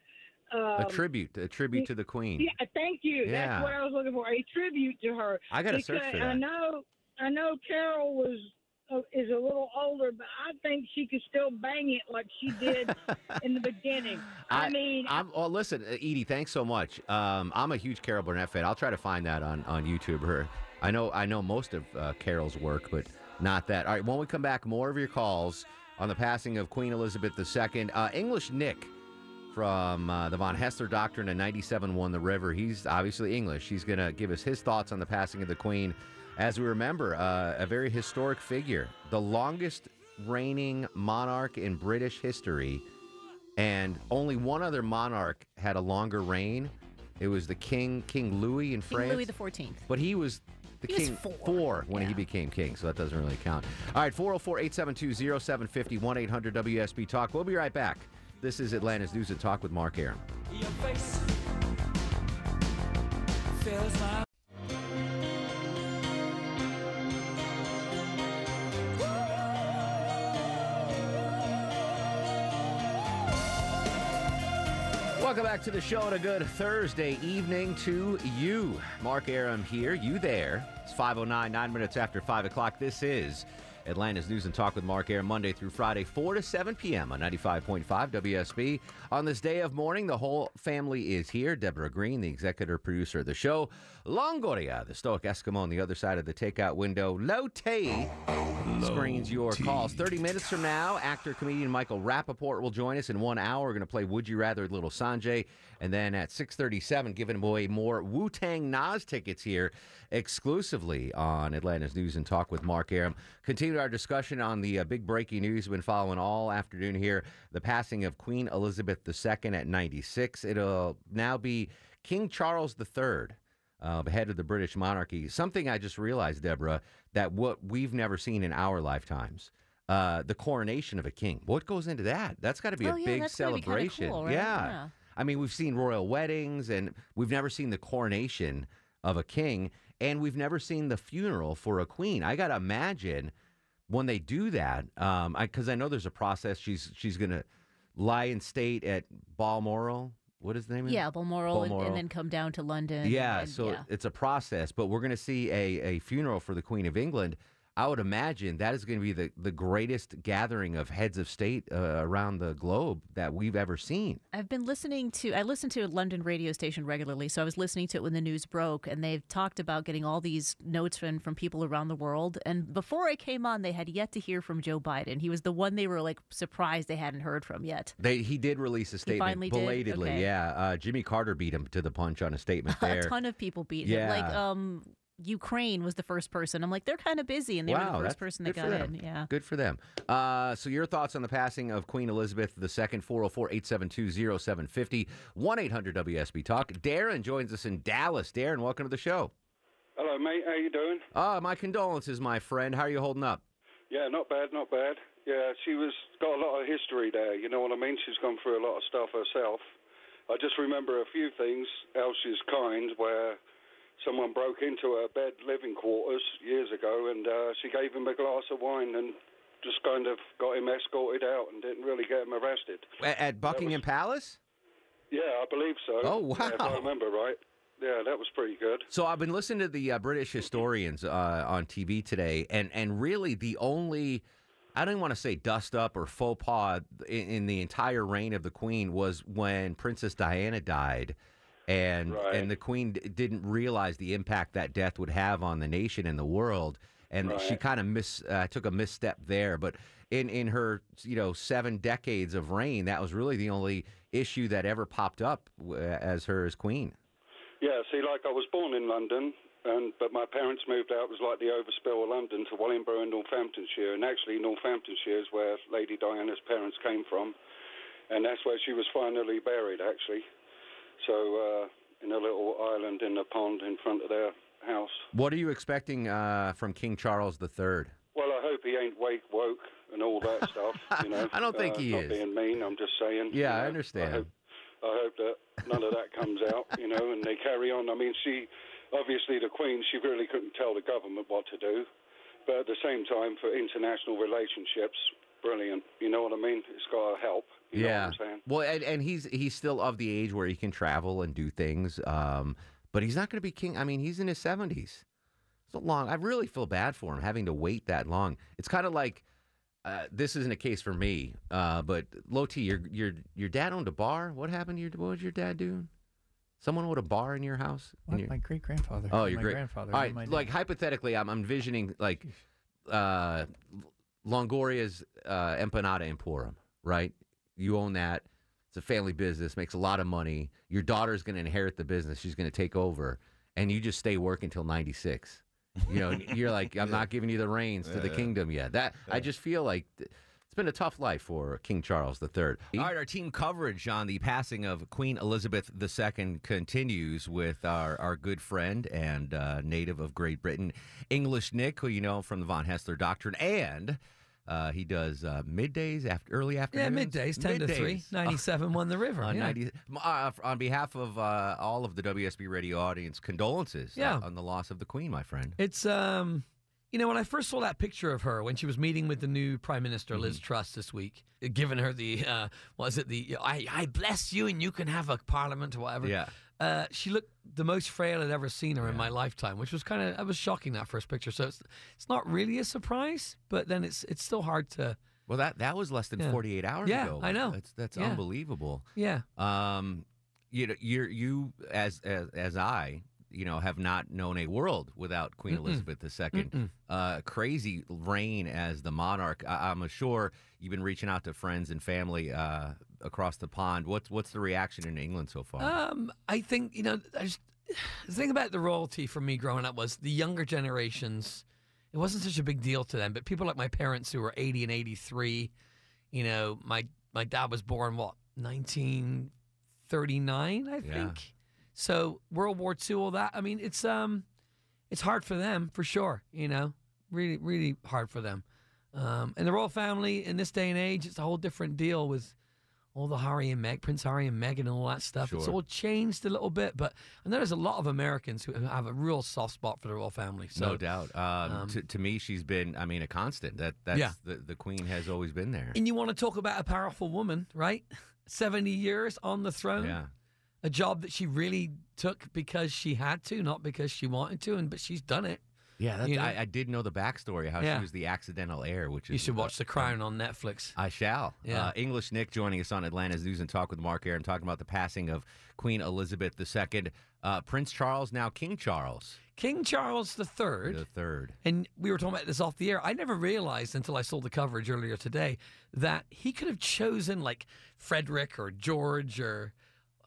Speaker 12: Um,
Speaker 1: a tribute, a tribute to the queen.
Speaker 12: yeah, thank you.
Speaker 1: Yeah.
Speaker 12: That's what I was looking for. A tribute to her.
Speaker 1: I gotta search
Speaker 12: Because
Speaker 1: for
Speaker 12: I know, I know Carol was uh, is a little older, but I think she could still bang it like she did <laughs> in the beginning. I, mean,
Speaker 1: I'm, well, listen, uh, Edie, thanks so much. Um, I'm a huge Carol Burnett fan. I'll try to find that on, on YouTube. Her, I know, I know most of uh, Carol's work, but not that. All right, when we come back, more of your calls on the passing of Queen Elizabeth II. Uh, English Nick from uh, the Von Haessler Doctrine in 97 won the river. He's obviously English. He's going to give us his thoughts on the passing of the Queen. As we remember, uh, a very historic figure, the longest reigning monarch in British history, and only one other monarch had a longer reign. It was the King, King Louis in
Speaker 2: King
Speaker 1: France.
Speaker 2: Louis the Fourteenth.
Speaker 1: But he was the
Speaker 2: He was
Speaker 1: king
Speaker 2: four.
Speaker 1: when he became king, so that doesn't really count. All right, 404 872 0750 1 800 WSB Talk. We'll be right back. This is Atlanta's News and Talk with Mark Arum. Welcome back to the show and a good Thursday evening to you. Mark Arum here, you there. It's 509, nine minutes after 5 o'clock. This is Atlanta's News and Talk with Mark Arum, Monday through Friday, 4 to 7 p.m. on 95.5 WSB. On this day of mourning, the whole family is here. Deborah Green, the executive producer of the show. Longoria, the stoic Eskimo on the other side of the takeout window. Lotte screens your calls. 30 minutes from now, actor comedian Michael Rapaport will join us in one hour. We're going to play Would You Rather Little Sanjay. And then at 637, giving away more Wu-Tang Nas tickets here exclusively on Atlanta's News and Talk with Mark Arum. Continue our discussion on the uh, big breaking news we've been following all afternoon here. The passing of Queen Elizabeth II at 96. It'll now be King Charles III uh, head of the British monarchy. Something I just realized, Deborah, that what we've never seen in our lifetimes. Uh, the coronation of a king. What goes into that? That's got to be
Speaker 2: Oh,
Speaker 1: a
Speaker 2: yeah,
Speaker 1: big celebration.
Speaker 2: cool, right?
Speaker 1: yeah.
Speaker 2: Yeah.
Speaker 1: I mean, we've seen royal weddings, and we've never seen the coronation of a king, and we've never seen the funeral for a queen. I got to imagine when they do that, um, because I, know there's a process. She's she's gonna lie in state at Balmoral. What is the name? of it?
Speaker 2: Yeah, Balmoral, and,
Speaker 1: Balmoral.
Speaker 2: and then come down to London.
Speaker 1: Yeah,
Speaker 2: and-
Speaker 1: so
Speaker 2: yeah.
Speaker 1: it's a process, but we're going to see a, a funeral for the Queen of England. I would imagine that is going to be the, the greatest gathering of heads of state uh, around the globe that we've ever seen.
Speaker 2: I've been listening to I listen to a London radio station regularly, so I was listening to it when the news broke and they've talked about getting all these notes from from people around the world. And before I came on, they had yet to hear from Joe Biden. He was the one they were like surprised they hadn't heard from yet.
Speaker 1: They, he did release a statement belatedly.
Speaker 2: Okay.
Speaker 1: Yeah, uh, Jimmy Carter beat him to the punch on a statement <laughs> there.
Speaker 2: a ton of people beat him. Like
Speaker 1: Yeah.
Speaker 2: um Ukraine was the first person. I'm like, they're kind of busy, and they were the first person that got
Speaker 1: them.
Speaker 2: in. Yeah.
Speaker 1: Good for them. Uh, so, your thoughts on the passing of Queen Elizabeth II, 404 872 0750 1 800 WSB Talk. Darren joins us in Dallas. Darren, welcome to the show.
Speaker 14: Hello, mate. How you doing?
Speaker 1: Uh, my condolences, my friend. How are you holding up?
Speaker 14: Yeah, not bad, not bad. Yeah, she was got a lot of history there. You know what I mean? She's gone through a lot of stuff herself. I just remember a few things. Elsie's kind, where someone broke into her bed living quarters years ago, and uh, she gave him a glass of wine and just kind of got him escorted out and didn't really get him arrested.
Speaker 1: A- At Buckingham Palace?
Speaker 14: Yeah, I believe so.
Speaker 1: Oh,
Speaker 14: Yeah, if I remember right. Yeah, that was pretty good.
Speaker 1: So I've been listening to the uh, British historians uh, on TV today, and and really the only I don't want to say dust up or faux pas in, in the entire reign of the Queen was when Princess Diana died, and
Speaker 14: Right.
Speaker 1: and the Queen d- didn't realize the impact that death would have on the nation and the world, and she kind of miss uh, took a misstep there. But in in her you know seven decades of reign, that was really the only issue that ever popped up uh, as her as Queen.
Speaker 14: Yeah, see, like I was born in London, and but my parents moved out. It was like the overspill of London to Wellingborough and Northamptonshire, and actually Northamptonshire is where Lady Diana's parents came from, and that's where she was finally buried, actually. So uh, in a little island in the pond in front of their house.
Speaker 1: What are you expecting uh, from King Charles III?
Speaker 14: Well, I hope he ain't wake woke and all that <laughs> stuff. You know,
Speaker 1: I don't think
Speaker 14: uh,
Speaker 1: he
Speaker 14: not
Speaker 1: is.
Speaker 14: being mean, I'm just saying.
Speaker 1: Yeah,
Speaker 14: you
Speaker 1: I understand.
Speaker 14: I hope, I hope that none of that comes out, you know, and they carry on. I mean, she, obviously, the Queen, she really couldn't tell the government what to do, but at the same time, for international relationships, brilliant. You know what I mean? It's got to help. You
Speaker 1: yeah.
Speaker 14: know what I'm saying?
Speaker 1: Well, and, and he's he's still of the age where he can travel and do things, um, but he's not going to be king. I mean, he's in his seventies. It's a long. I really feel bad for him having to wait that long. It's kind of like uh, this isn't a case for me, uh, but Loti, your your your dad owned a bar. What happened to your? What was your dad doing? Someone owned a bar in your house. In
Speaker 15: What?
Speaker 1: your-
Speaker 15: My great grandfather.
Speaker 1: Oh, your
Speaker 15: my
Speaker 1: great
Speaker 15: grandfather.
Speaker 1: All
Speaker 15: not
Speaker 1: right,
Speaker 15: my
Speaker 1: like hypothetically, I'm envisioning like uh, Longoria's uh, Empanada Emporium, right? You own that. It's a family business, makes a lot of money. Your daughter's going to inherit the business. She's going to take over, and you just stay working until 96. You know, you're like, I'm <laughs> not giving you the reins to the
Speaker 16: Yeah.
Speaker 1: kingdom yet. That I just feel like th- it's been a tough life for King Charles III. All right, our team coverage on the passing of Queen Elizabeth II continues with our, our good friend and uh, native of Great Britain, English Nick, who you know from the Von Haessler Doctrine, and uh, he does uh, middays after early
Speaker 16: afternoon.
Speaker 1: Yeah,
Speaker 16: middays, 10 to 3. <laughs> 97 won the river.
Speaker 1: On,
Speaker 16: yeah.
Speaker 1: 90, uh, on behalf of uh, all of the WSB radio audience, condolences uh,
Speaker 16: Yeah.
Speaker 1: on the loss of the Queen, my friend.
Speaker 16: It's um, you know, when I first saw that picture of her when she was meeting with the new Prime Minister Liz
Speaker 1: Mm-hmm.
Speaker 16: Truss this week, giving her the uh, was it the I I bless you and you can have a parliament or whatever.
Speaker 1: Yeah.
Speaker 16: Uh, she looked the most frail I'd ever seen her in my lifetime, which was kind of I was shocking that first picture. So it's it's not really a surprise, but then it's it's still hard to.
Speaker 1: Well, that that was less than
Speaker 16: Yeah.
Speaker 1: 48 hours
Speaker 16: Yeah,
Speaker 1: ago.
Speaker 16: I know.
Speaker 1: That's that's
Speaker 16: Yeah.
Speaker 1: unbelievable.
Speaker 16: Yeah.
Speaker 1: Um, you know, you're you as as as I, you know, have not known a world without Queen
Speaker 16: Mm-mm.
Speaker 1: Elizabeth II.
Speaker 16: Mm-mm.
Speaker 1: Uh, crazy reign as the monarch. I, I'm sure you've been reaching out to friends and family uh, across the pond. What's what's the reaction in England so far?
Speaker 16: Um, I think you know. I just, <sighs> the thing about the royalty for me growing up was the younger generations. It wasn't such a big deal to them, but people like my parents who were eighty and eighty three. You know, my my dad was born what nineteen thirty nine, I
Speaker 1: Yeah.
Speaker 16: So World War II, all that. I mean, it's um, it's hard for them for sure. You know, really, really hard for them. Um, and the royal family in this day and age, it's a whole different deal with all the Harry and Meg, Prince Harry and Meghan and all that stuff. It's all changed a little bit, but I know there's a lot of Americans who have a real soft spot for the royal family. So
Speaker 1: no doubt. Um,
Speaker 16: um,
Speaker 1: to, to me, she's been, I mean, a constant. That that's
Speaker 16: Yeah.
Speaker 1: the, the Queen has always been there.
Speaker 16: And you want to talk about a powerful woman, right? <laughs> 70 years on the throne.
Speaker 1: Yeah.
Speaker 16: A job that she really took because she had to, not because she wanted to, and but she's done it.
Speaker 1: Yeah,
Speaker 16: You know?
Speaker 1: I, I did know the backstory how
Speaker 16: Yeah.
Speaker 1: she was the accidental heir, which is
Speaker 16: You should watch The Crown on Netflix.
Speaker 1: I shall.
Speaker 16: Yeah.
Speaker 1: Uh, English Nick joining us on Atlanta's News and Talk with Mark Arum, talking about the passing of Queen Elizabeth II. Uh, Prince Charles, now King Charles
Speaker 16: King Charles III.
Speaker 1: the third.
Speaker 16: And we were talking about this off the air. I never realized until I saw the coverage earlier today that he could have chosen like Frederick or George or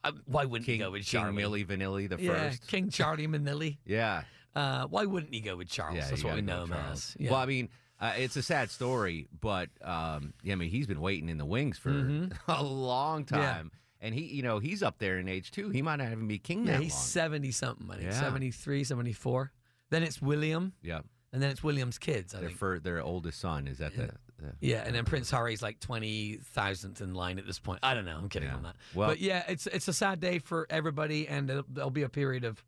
Speaker 16: uh, why wouldn't
Speaker 1: King,
Speaker 16: he go with
Speaker 1: King
Speaker 16: Charlie?
Speaker 1: Milli Vanilli the
Speaker 16: yeah,
Speaker 1: first.
Speaker 16: King Charlie Manilli. <laughs>
Speaker 1: Yeah.
Speaker 16: Uh, why wouldn't he go with Charles?
Speaker 1: Yeah,
Speaker 16: That's what we know him as. Yeah.
Speaker 1: Well, I mean, uh, it's a sad story, but um, yeah, I mean, he's been waiting in the wings for
Speaker 16: Mhm. <laughs>
Speaker 1: a long
Speaker 16: Yeah.
Speaker 1: time, and he, you know, he's up there in age too. He might not even be king
Speaker 16: yeah,
Speaker 1: that
Speaker 16: he's
Speaker 1: long.
Speaker 16: 70 something, I think.
Speaker 1: Yeah.
Speaker 16: 73, 74. Then it's William,
Speaker 1: Yeah,
Speaker 16: and then it's William's kids, I
Speaker 1: their
Speaker 16: think.
Speaker 1: fir- their oldest son is at the. The
Speaker 16: Yeah, and then Prince Harry's like twenty thousandth in line at this point. I don't know. I'm kidding
Speaker 1: Yeah.
Speaker 16: on that.
Speaker 1: Well-
Speaker 16: but yeah, it's it's a sad day for everybody, and it'll, there'll be a period of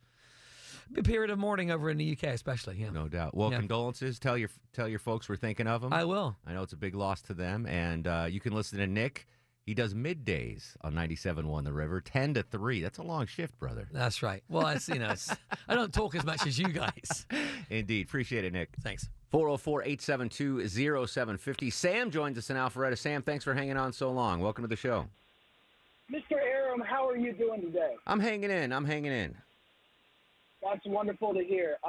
Speaker 16: a period of mourning over in the UK, especially. Yeah,
Speaker 1: no doubt. Well,
Speaker 16: Yeah.
Speaker 1: condolences. Tell your tell your folks we're thinking of them.
Speaker 16: I will.
Speaker 1: I know it's a big loss to them, and uh, you can listen to Nick. He does middays on 97.1 The River, 10 to 3. That's a long shift, brother.
Speaker 16: That's right. Well, it's, you know, it's, I don't talk as much as you guys. <laughs>
Speaker 1: Indeed. Appreciate it, Nick.
Speaker 16: Thanks.
Speaker 1: 404 872 0750. Sam joins us in Alpharetta. Sam, thanks for hanging on so long. Welcome to the show.
Speaker 15: Mr. Arum, how are you doing today?
Speaker 1: I'm hanging in. I'm hanging in.
Speaker 15: That's wonderful to hear. Uh,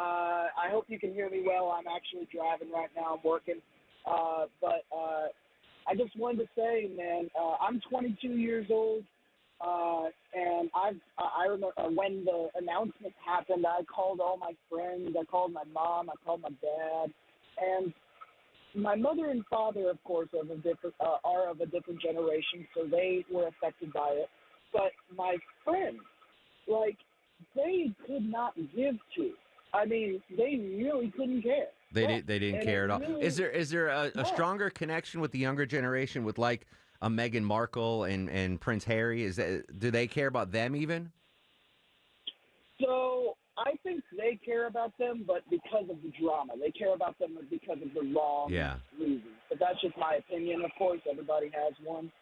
Speaker 15: I hope you can hear me well. I'm actually driving right now. I'm working. Uh, but uh, I just wanted to say, man, uh, I'm 22 years old. Uh, and I've, I remember when the announcement happened, I called all my friends. I called my mom. I called my dad. And my mother and father, of course, are of a different uh, are of a different generation, so they were affected by it. But my friends, like, they could not give to. I mean, they really couldn't care.
Speaker 1: They
Speaker 15: Yeah.
Speaker 1: did, they didn't
Speaker 15: And
Speaker 1: care at all.
Speaker 15: really-
Speaker 1: Is there is there a,
Speaker 15: Yeah.
Speaker 1: stronger connection with the younger generation with like a Meghan Markle and, and Prince Harry? Is that do they care about them even?
Speaker 15: So I think they care about them, but because of the drama, they care about them because of the wrong
Speaker 1: Yeah.
Speaker 15: reasons. But that's just my opinion. Of course, everybody has one.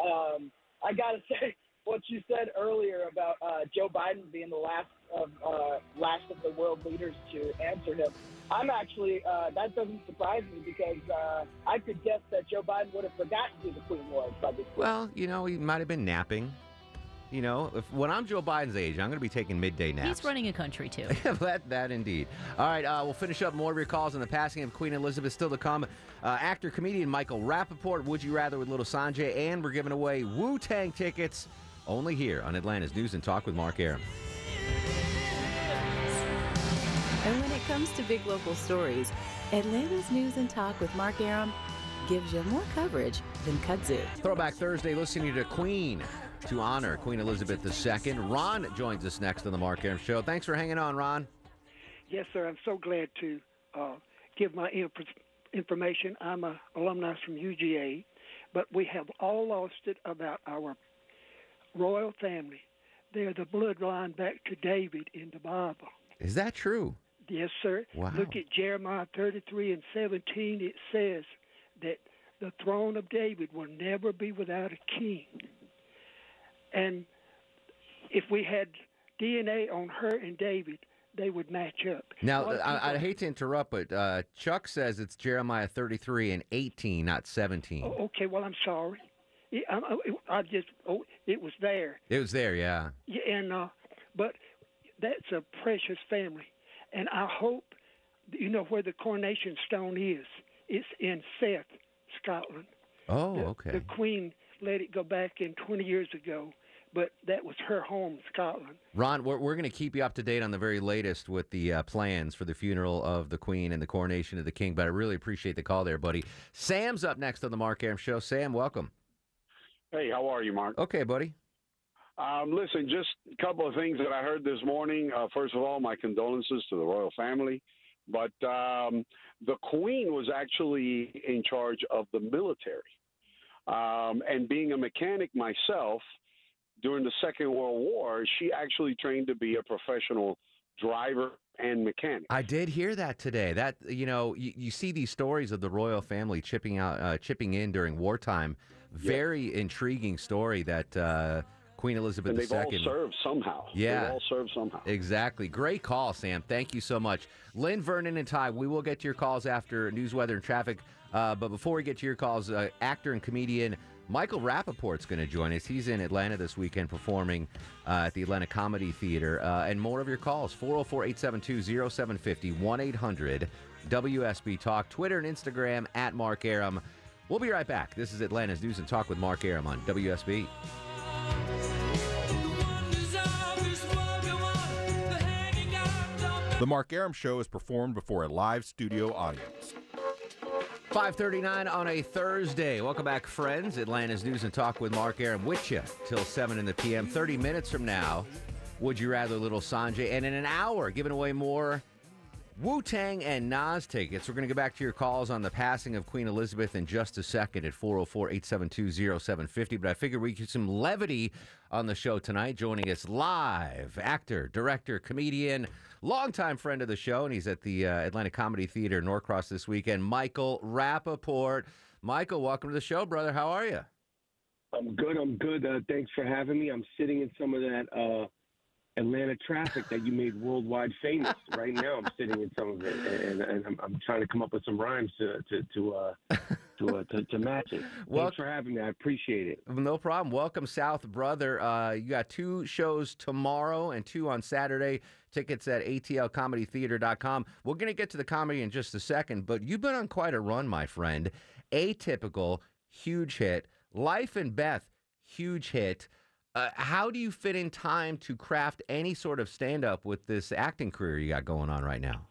Speaker 15: Um, I gotta <laughs> say what you said earlier about uh, Joe Biden being the last of uh, last of the world leaders to answer him. I'm actually uh, that doesn't surprise me because uh, I could guess that Joe Biden would have forgotten who the Queen was by this.
Speaker 1: Well, you know, he might have been napping. You know, if when I'm Joe Biden's age, I'm going to be taking midday naps.
Speaker 2: He's running a country too. <laughs>
Speaker 1: that, that indeed. All right, uh, we'll finish up more of your calls on the passing of Queen Elizabeth still to come. Uh, actor, comedian Michael Rapaport, Would You Rather with Little Sanjay, and we're giving away Wu Tang tickets only here on Atlanta's News and Talk with Mark Arum.
Speaker 7: And when it comes to big local stories, Atlanta's News and Talk with Mark Arum gives you more coverage than kudzu.
Speaker 1: Throwback Thursday, listening to Queen to honor Queen Elizabeth II. Ron joins us next on the Mark Arum Show. Thanks for hanging on, Ron.
Speaker 17: Yes, sir. I'm so glad to uh, give my inf- information. I'm a alumni from UGA, but we have all lost it about our royal family. They're the bloodline back to David in the Bible.
Speaker 1: Is that true?
Speaker 17: Yes, sir.
Speaker 1: Wow.
Speaker 17: Look at Jeremiah 33 and 17. It says that the throne of David will never be without a king. And if we had DNA on her and David, they would match up.
Speaker 1: Now, I, I hate to interrupt, but uh, Chuck says it's Jeremiah 33 and 18, not 17.
Speaker 17: Oh, okay, well, I'm sorry. Yeah, I, I- I just, oh, it was there.
Speaker 1: It was there, yeah.
Speaker 17: Yeah, and uh, but that's a precious family, and I hope you know where the coronation stone is. It's in Seth, Scotland.
Speaker 1: Oh,
Speaker 17: The-
Speaker 1: okay.
Speaker 17: The Queen let it go back in 20 years ago, but that was her home, Scotland.
Speaker 1: Ron, we're, we're going to keep you up to date on the very latest with the uh, plans for the funeral of the Queen and the coronation of the King, but I really appreciate the call there, buddy. Sam's up next on the Mark Arum Show. Sam, welcome.
Speaker 18: Hey, how are you, Mark?
Speaker 1: Okay, buddy.
Speaker 18: Um, listen, just a couple of things that I heard this morning. Uh, first of all, my condolences to the royal family. But um, the Queen was actually in charge of the military. Um, and being a mechanic myself, during the Second World War, she actually trained to be a professional driver and mechanic.
Speaker 1: I did hear that today. That you know, you, you see these stories of the royal family chipping out, uh, chipping in during wartime. Very intriguing story that uh, Queen Elizabeth
Speaker 18: and they've
Speaker 1: II.
Speaker 18: all served somehow.
Speaker 1: Yeah.
Speaker 18: They've all served somehow.
Speaker 1: Exactly. Great call, Sam. Thank you so much. Lynn, Vernon, and Ty, we will get to your calls after news, weather, and traffic. Uh, but before we get to your calls, uh, actor and comedian Michael Rapaport's going to join us. He's in Atlanta this weekend performing uh, at the Atlanta Comedy Theater. Uh, and more of your calls 404 872 0750 1 800 WSB Talk, Twitter and Instagram at Mark Arum. We'll be right back. This is Atlanta's News and Talk with Mark Arum on WSB.
Speaker 3: The Mark Arum Show is performed before a live studio audience.
Speaker 1: 539 on a Thursday. Welcome back, friends. Atlanta's News and Talk with Mark Arum with you till 7 in the p.m. 30 minutes from now, Would You Rather Little Sanjay? And in an hour, giving away more Wu Tang and Nas tickets. We're going to go back to your calls on the passing of Queen Elizabeth in just a second at 404 872 0750. But I figured we get some levity on the show tonight. Joining us live, actor, director, comedian, longtime friend of the show, and he's at the uh, Atlanta Comedy Theater Norcross this weekend, Michael Rapaport. Michael, welcome to the show, brother. How are you?
Speaker 19: I'm good. I'm good. Uh, thanks for having me. I'm sitting in some of that uh, Atlanta traffic that you made worldwide famous. right now, I'm sitting in some of it, and, and I'm, I'm trying to come up with some rhymes to to to uh, to, uh, to, to match it.
Speaker 1: Well- <laughs>
Speaker 19: thanks for having me. I appreciate it.
Speaker 1: No problem. Welcome, South brother. Uh, you got two shows tomorrow and two on Saturday. Tickets at atlcomedytheater.com. We're going to get to the comedy in just a second, but you've been on quite a run, my friend. Atypical, huge hit. Life and Beth, huge hit. Uh, how do you fit in time to craft any sort of stand up with this acting career you got going on right now?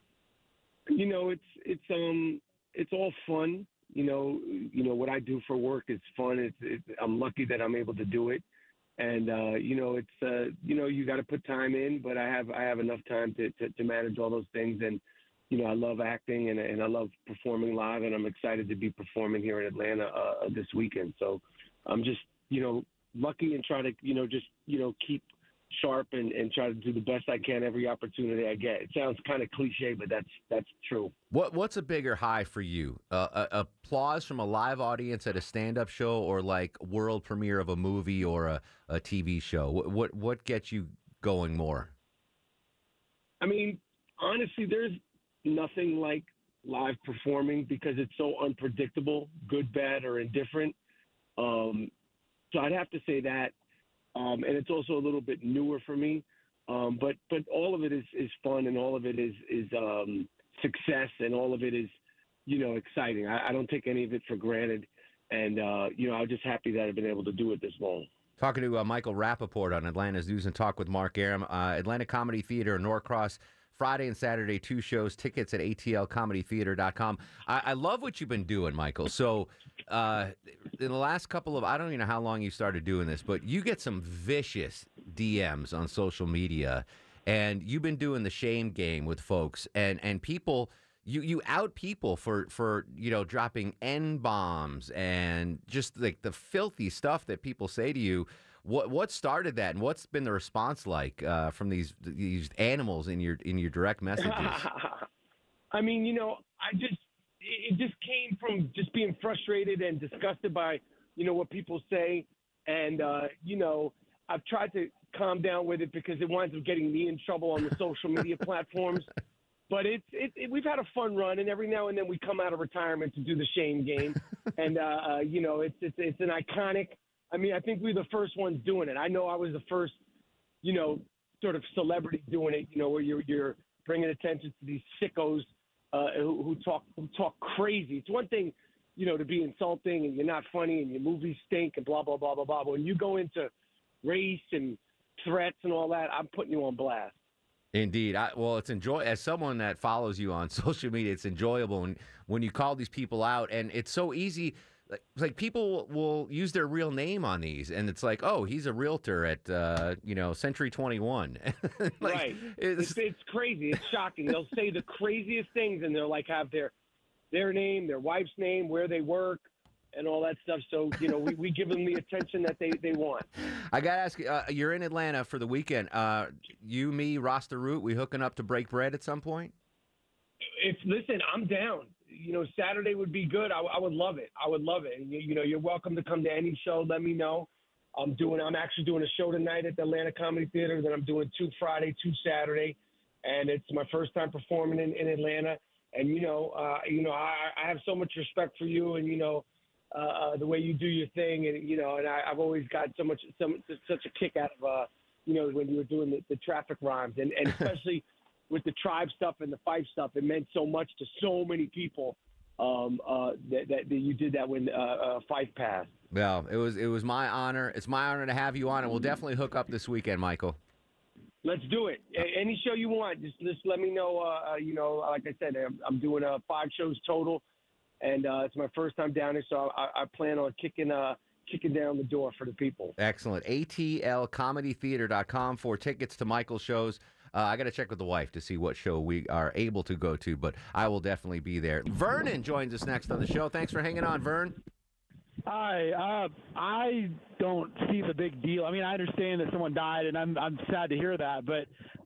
Speaker 19: You know, it's it's um it's all fun. You know, you know what I do for work is fun. It's, it's I'm lucky that I'm able to do it, and uh, you know it's uh, you know you got to put time in, but I have I have enough time to, to to manage all those things, and you know I love acting and and I love performing live, and I'm excited to be performing here in Atlanta uh, this weekend. So I'm just you know lucky and try to you know just you know keep sharp and, and try to do the best I can every opportunity I get. It sounds kind of cliche, but that's that's true.
Speaker 1: What What's a bigger high for you? Uh, uh, applause from a live audience at a stand up show, or like world premiere of a movie or a, a TV show? What, what what gets you going more?
Speaker 19: I mean, honestly, there's nothing like live performing because it's so unpredictable, good, bad, or indifferent. Um, so I'd have to say that, um, and it's also a little bit newer for me. Um, but but all of it is, is fun, and all of it is is um, success, and all of it is you know exciting. I, I don't take any of it for granted, and uh, you know I'm just happy that I've been able to do it this long.
Speaker 1: Talking to uh, Michael Rapaport on Atlanta's News and Talk with Mark Arum. Uh, Atlanta Comedy Theater Norcross, Friday and Saturday, two shows. Tickets at atlcomedytheater.com. I, I love what you've been doing, Michael. So, uh, in the last couple of, I don't even know how long you started doing this, but you get some vicious DMs on social media, and you've been doing the shame game with folks, and and people. You, you out people for, for you know dropping n bombs and just like the filthy stuff that people say to you. What what started that, and what's been the response like uh, from these these animals in your in your direct messages? <laughs>
Speaker 19: I mean, you know, I just it just came from just being frustrated and disgusted by you know what people say, and uh, you know I've tried to calm down with it because it winds up getting me in trouble on the social media <laughs> platforms. But it's it, it, we've had a fun run, and every now and then we come out of retirement to do the shame game, <laughs> and uh, uh, you know it's it's it's an iconic. I mean, I think we're the first ones doing it. I know I was the first, you know, sort of celebrity doing it. You know, where you're you're bringing attention to these sickos uh, who, who talk who talk crazy. It's one thing, you know, to be insulting and you're not funny and your movies stink and blah blah blah blah blah. But when you go into race and threats and all that, I'm putting you on blast.
Speaker 1: Indeed. I, well, it's enjoy as someone that follows you on <laughs> social media. It's enjoyable when when you call these people out, and it's so easy. Like, like people will use their real name on these, and it's like, oh, he's a realtor at uh, you know Century Twenty One. <laughs>
Speaker 19: right. It's, it's crazy. It's shocking. They'll say the craziest things, and they'll like have their their name, their wife's name, where they work, and all that stuff. So you know, we, we give them the attention that they they want. <laughs>
Speaker 1: I gotta ask you, uh, you're in Atlanta for the weekend. Uh, you, me, Rasta Root, we hooking up to break bread at some point?
Speaker 19: If listen, I'm down. You know, Saturday would be good. I, I would love it. I would love it. You, you know, you're welcome to come to any show. Let me know. I'm doing. I'm actually doing a show tonight at the Atlanta Comedy Theater. Then I'm doing two Friday, two Saturday, and it's my first time performing in, in Atlanta. And you know, uh, you know, I, I have so much respect for you, and you know, uh, uh, the way you do your thing, and you know, and I, I've always got so much, some, such a kick out of, uh, you know, when you were doing the, the traffic rhymes, and, and <laughs> especially with the tribe stuff and the five stuff, it meant so much to so many people um, uh, that, that, that you did that when uh, uh, Phife passed.
Speaker 1: Well, it was it was my honor. It's my honor to have you on, and we'll definitely hook up this weekend, Michael.
Speaker 19: Let's do it. A- Any show you want, just just let me know. Uh, uh, you know, like I said, I'm, I'm doing uh, five shows total, and uh, it's my first time down here, so I, I plan on kicking uh, kicking down the door for the people.
Speaker 1: Excellent. ATLcomedytheater.com for tickets to Michael's shows. Uh, I got to check with the wife to see what show we are able to go to, but I will definitely be there. Vernon joins us next on the show. Thanks for hanging on, Vern.
Speaker 20: Hi, uh, I don't see the big deal. I mean, I understand that someone died, and I'm I'm sad to hear that. But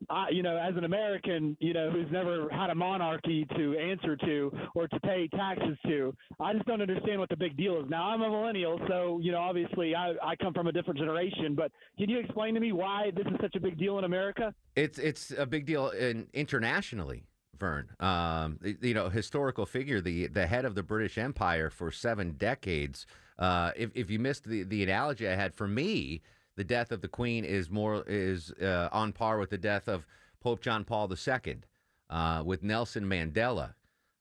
Speaker 20: I, you know, as an American, you know, who's never had a monarchy to answer to or to pay taxes to, I just don't understand what the big deal is. Now, I'm a millennial, so you know, obviously, I I come from a different generation. But can you explain to me why this is such a big deal in America?
Speaker 1: It's it's a big deal in, internationally. Vern, um, you know, historical figure, the the head of the British Empire for seven decades. Uh, if if you missed the the analogy I had for me, the death of the Queen is more is uh, on par with the death of Pope John Paul II, uh, with Nelson Mandela.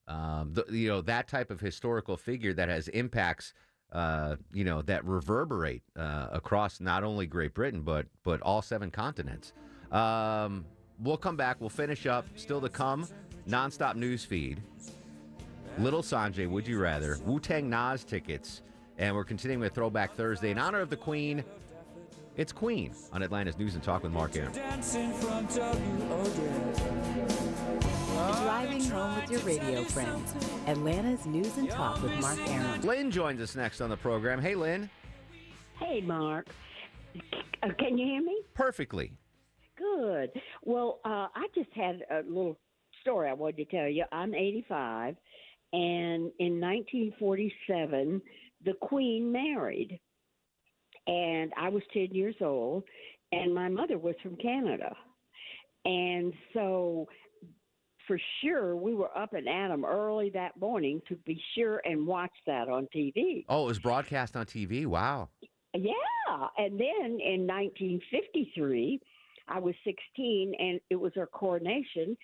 Speaker 1: Um, the, you know that type of historical figure that has impacts. Uh, you know that reverberate uh, across not only Great Britain but but all seven continents. Um, we'll come back. We'll finish up. Still to come. Nonstop news feed. Little Sanjay, would you rather? Wu Tang Nas tickets. And we're continuing with Throwback Thursday in honor of the Queen. It's Queen on Atlanta's News and Talk with Mark Arum.
Speaker 7: Driving home with your radio friends. Atlanta's News and Talk with Mark Arum.
Speaker 1: Lynn joins us next on the program. Hey, Lynn.
Speaker 21: Hey, Mark. Uh, can you hear me?
Speaker 1: Perfectly.
Speaker 21: Good. Well, uh, I just had a little story I wanted to tell you. I'm 85, and in 1947, the Queen married, and I was 10 years old, and my mother was from Canada, and so for sure we were up and at 'em early that morning to be sure and watch that on TV.
Speaker 1: Oh, it was broadcast on TV. Wow.
Speaker 21: Yeah, and then in 1953, I was 16, and it was her coronation,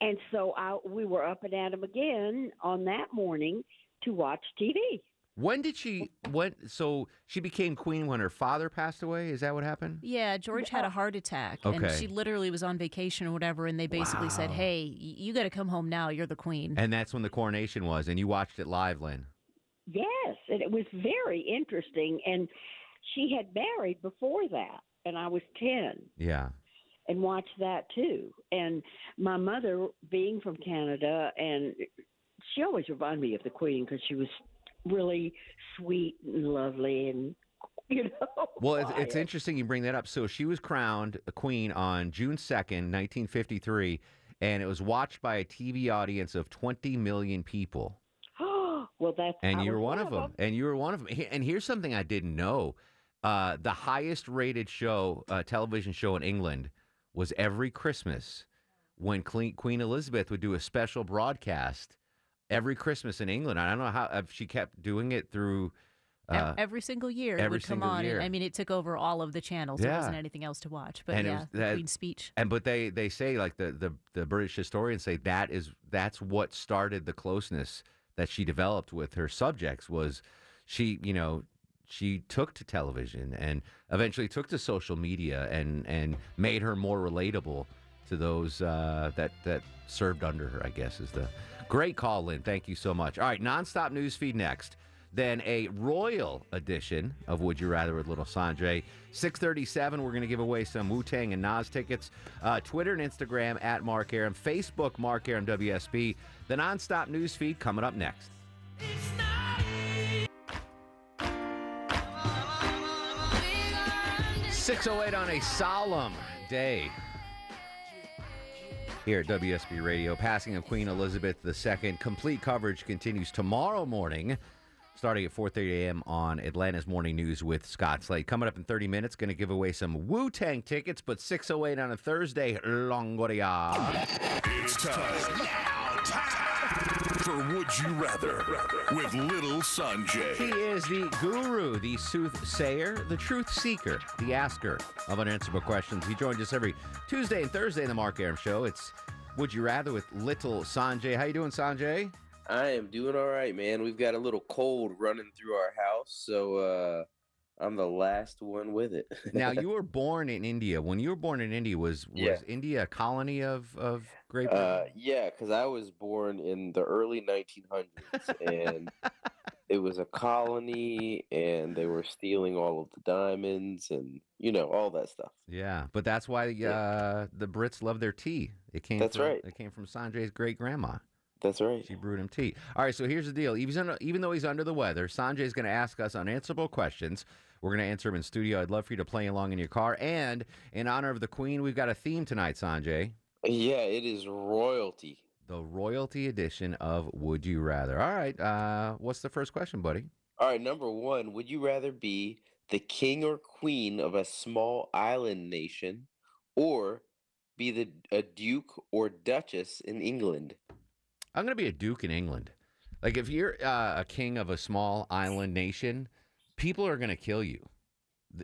Speaker 21: and so I, we were up and at 'em again on that morning to watch TV.
Speaker 1: When did she? When? So she became queen when her father passed away. Is that what happened?
Speaker 2: Yeah, George had a heart attack, and she literally was on vacation or whatever, and they basically said, "Hey, you got to come home now. You're the queen."
Speaker 1: And that's when the coronation was, and you watched it live, Lynn.
Speaker 21: Yes, and it was very interesting. And she had married before that, and I was 10
Speaker 1: Yeah.
Speaker 21: And watch that too. And my mother, being from Canada, and she always reminded me of the Queen because she was really sweet and lovely and, you know. <laughs>
Speaker 1: Well, it's, it's interesting you bring that up. So she was crowned a queen on June 2nd, 1953, and it was watched by a TV audience of 20 million people. <gasps>
Speaker 21: well, that's
Speaker 1: And you were one of them. And you were one of them. And here's something I didn't know: uh, the highest rated show, uh, television show in England, was every Christmas when Queen, Elizabeth would do a special broadcast every Christmas in England. I don't know how if she kept doing it through. Uh,
Speaker 2: every single year it
Speaker 1: every
Speaker 2: would come
Speaker 1: single
Speaker 2: on.
Speaker 1: year.
Speaker 2: I mean, it took over all of the channels. There wasn't anything else to watch. But
Speaker 1: and
Speaker 2: yeah,
Speaker 1: was
Speaker 2: the
Speaker 1: that-
Speaker 2: Queen's speech.
Speaker 1: And but they they say like the, the the British historians say that is that's what started the closeness that she developed with her subjects was she you know she took to television and eventually took to social media and and made her more relatable to those uh, that that served under her. I guess is the great call, Lynn. Thank you so much. All right, nonstop news feed next. Then a royal edition of Would You Rather with Little Sanjay. 637, we're going to give away some Wu-Tang and Nas tickets. Uh, Twitter and Instagram at Mark Arum. Facebook, Mark Arum WSB. The nonstop news feed coming up next. Six oh eight on a solemn day here at WSB Radio. Passing of Queen Elizabeth II. Complete coverage continues tomorrow morning, starting at 4:30 a.m. on Atlanta's Morning News with Scott Slade. Coming up in 30 minutes, going to give away some Wu Tang tickets. But 6:08 on a Thursday, Longoria.
Speaker 22: It's time for Would You Rather with Little Sanjay.
Speaker 1: He is the guru, the soothsayer, the truth seeker, the asker of unanswerable questions. He joins us every Tuesday and Thursday in the Mark Arum Show. It's Would You Rather with Little Sanjay. How you doing, Sanjay?
Speaker 23: I am doing all right, man. We've got a little cold running through our house, so uh, I'm the last one with it.
Speaker 1: now <laughs> you were born in India. When you were born in India, was was
Speaker 23: Yeah.
Speaker 1: India a colony of of Great Britain?
Speaker 23: Uh, yeah, because I was born in the early 1900s, and <laughs> it was a colony and they were stealing all of the diamonds and you know all that stuff.
Speaker 1: Yeah, but that's why uh, the Brits love their tea. It came.
Speaker 23: That's
Speaker 1: from,
Speaker 23: right.
Speaker 1: It came from Sanjay's great grandma.
Speaker 23: That's right.
Speaker 1: She brewed him tea. All right, so here's the deal. Even even though he's under the weather, Sanjay's going to ask us unanswerable questions. We're going to answer them in studio. I'd love for you to play along in your car. And in honor of the Queen, we've got a theme tonight, Sanjay.
Speaker 23: Yeah, it is royalty.
Speaker 1: The royalty edition of Would You Rather. All right, uh, what's the first question, buddy?
Speaker 23: All right, number one, would you rather be the king or queen of a small island nation, or be the a duke or duchess in England?
Speaker 1: I'm going to be a duke in England. Like if you're uh, a king of a small island nation, people are going to kill you.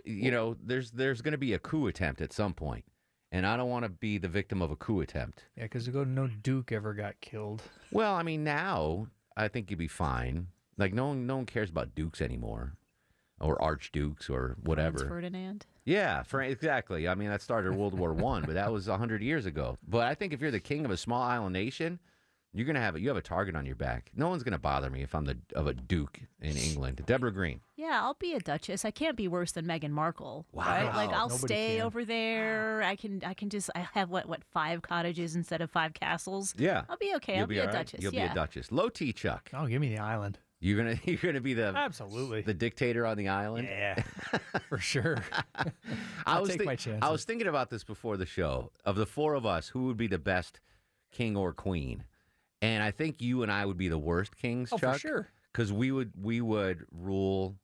Speaker 1: You know, there's there's going to be a coup attempt at some point, and I don't want to be the victim of a coup attempt.
Speaker 24: Yeah, because no Duke ever got killed.
Speaker 1: Well, I mean, now I think you'd be fine. Like no one no one cares about dukes anymore, or archdukes or
Speaker 2: Franz
Speaker 1: whatever.
Speaker 2: Ferdinand.
Speaker 1: Yeah, for, exactly. I mean, that started World War One, but that was hundred years ago. But I think if you're the king of a small island nation, you're gonna have a, you have a target on your back. No one's gonna bother me if I'm the of a duke in England. Deborah Green.
Speaker 2: Yeah, I'll be a duchess. I can't be worse than Meghan Markle. Right? Like I'll
Speaker 1: Nobody
Speaker 2: stay
Speaker 1: can.
Speaker 2: over there. I can I can just I have what what five cottages instead of five castles.
Speaker 1: Yeah,
Speaker 2: I'll be okay.
Speaker 1: You'll
Speaker 2: I'll be,
Speaker 1: all
Speaker 2: a
Speaker 1: right.
Speaker 2: duchess.
Speaker 1: You'll
Speaker 2: yeah.
Speaker 1: be a duchess. Low T Chuck.
Speaker 24: Oh, give me the island.
Speaker 1: You're gonna <laughs> you're gonna be the
Speaker 24: Absolutely.
Speaker 1: the dictator on the island.
Speaker 24: Yeah, <laughs> for sure. <laughs>
Speaker 1: I
Speaker 24: I'll
Speaker 1: was
Speaker 24: take
Speaker 1: thi-
Speaker 24: my chances.
Speaker 1: I was thinking about this before the show. Of the four of us, who would be the best king or queen? And I think you and I would be the worst kings,
Speaker 24: Oh, for
Speaker 1: Chuck.
Speaker 24: sure.
Speaker 1: Because we would we would rule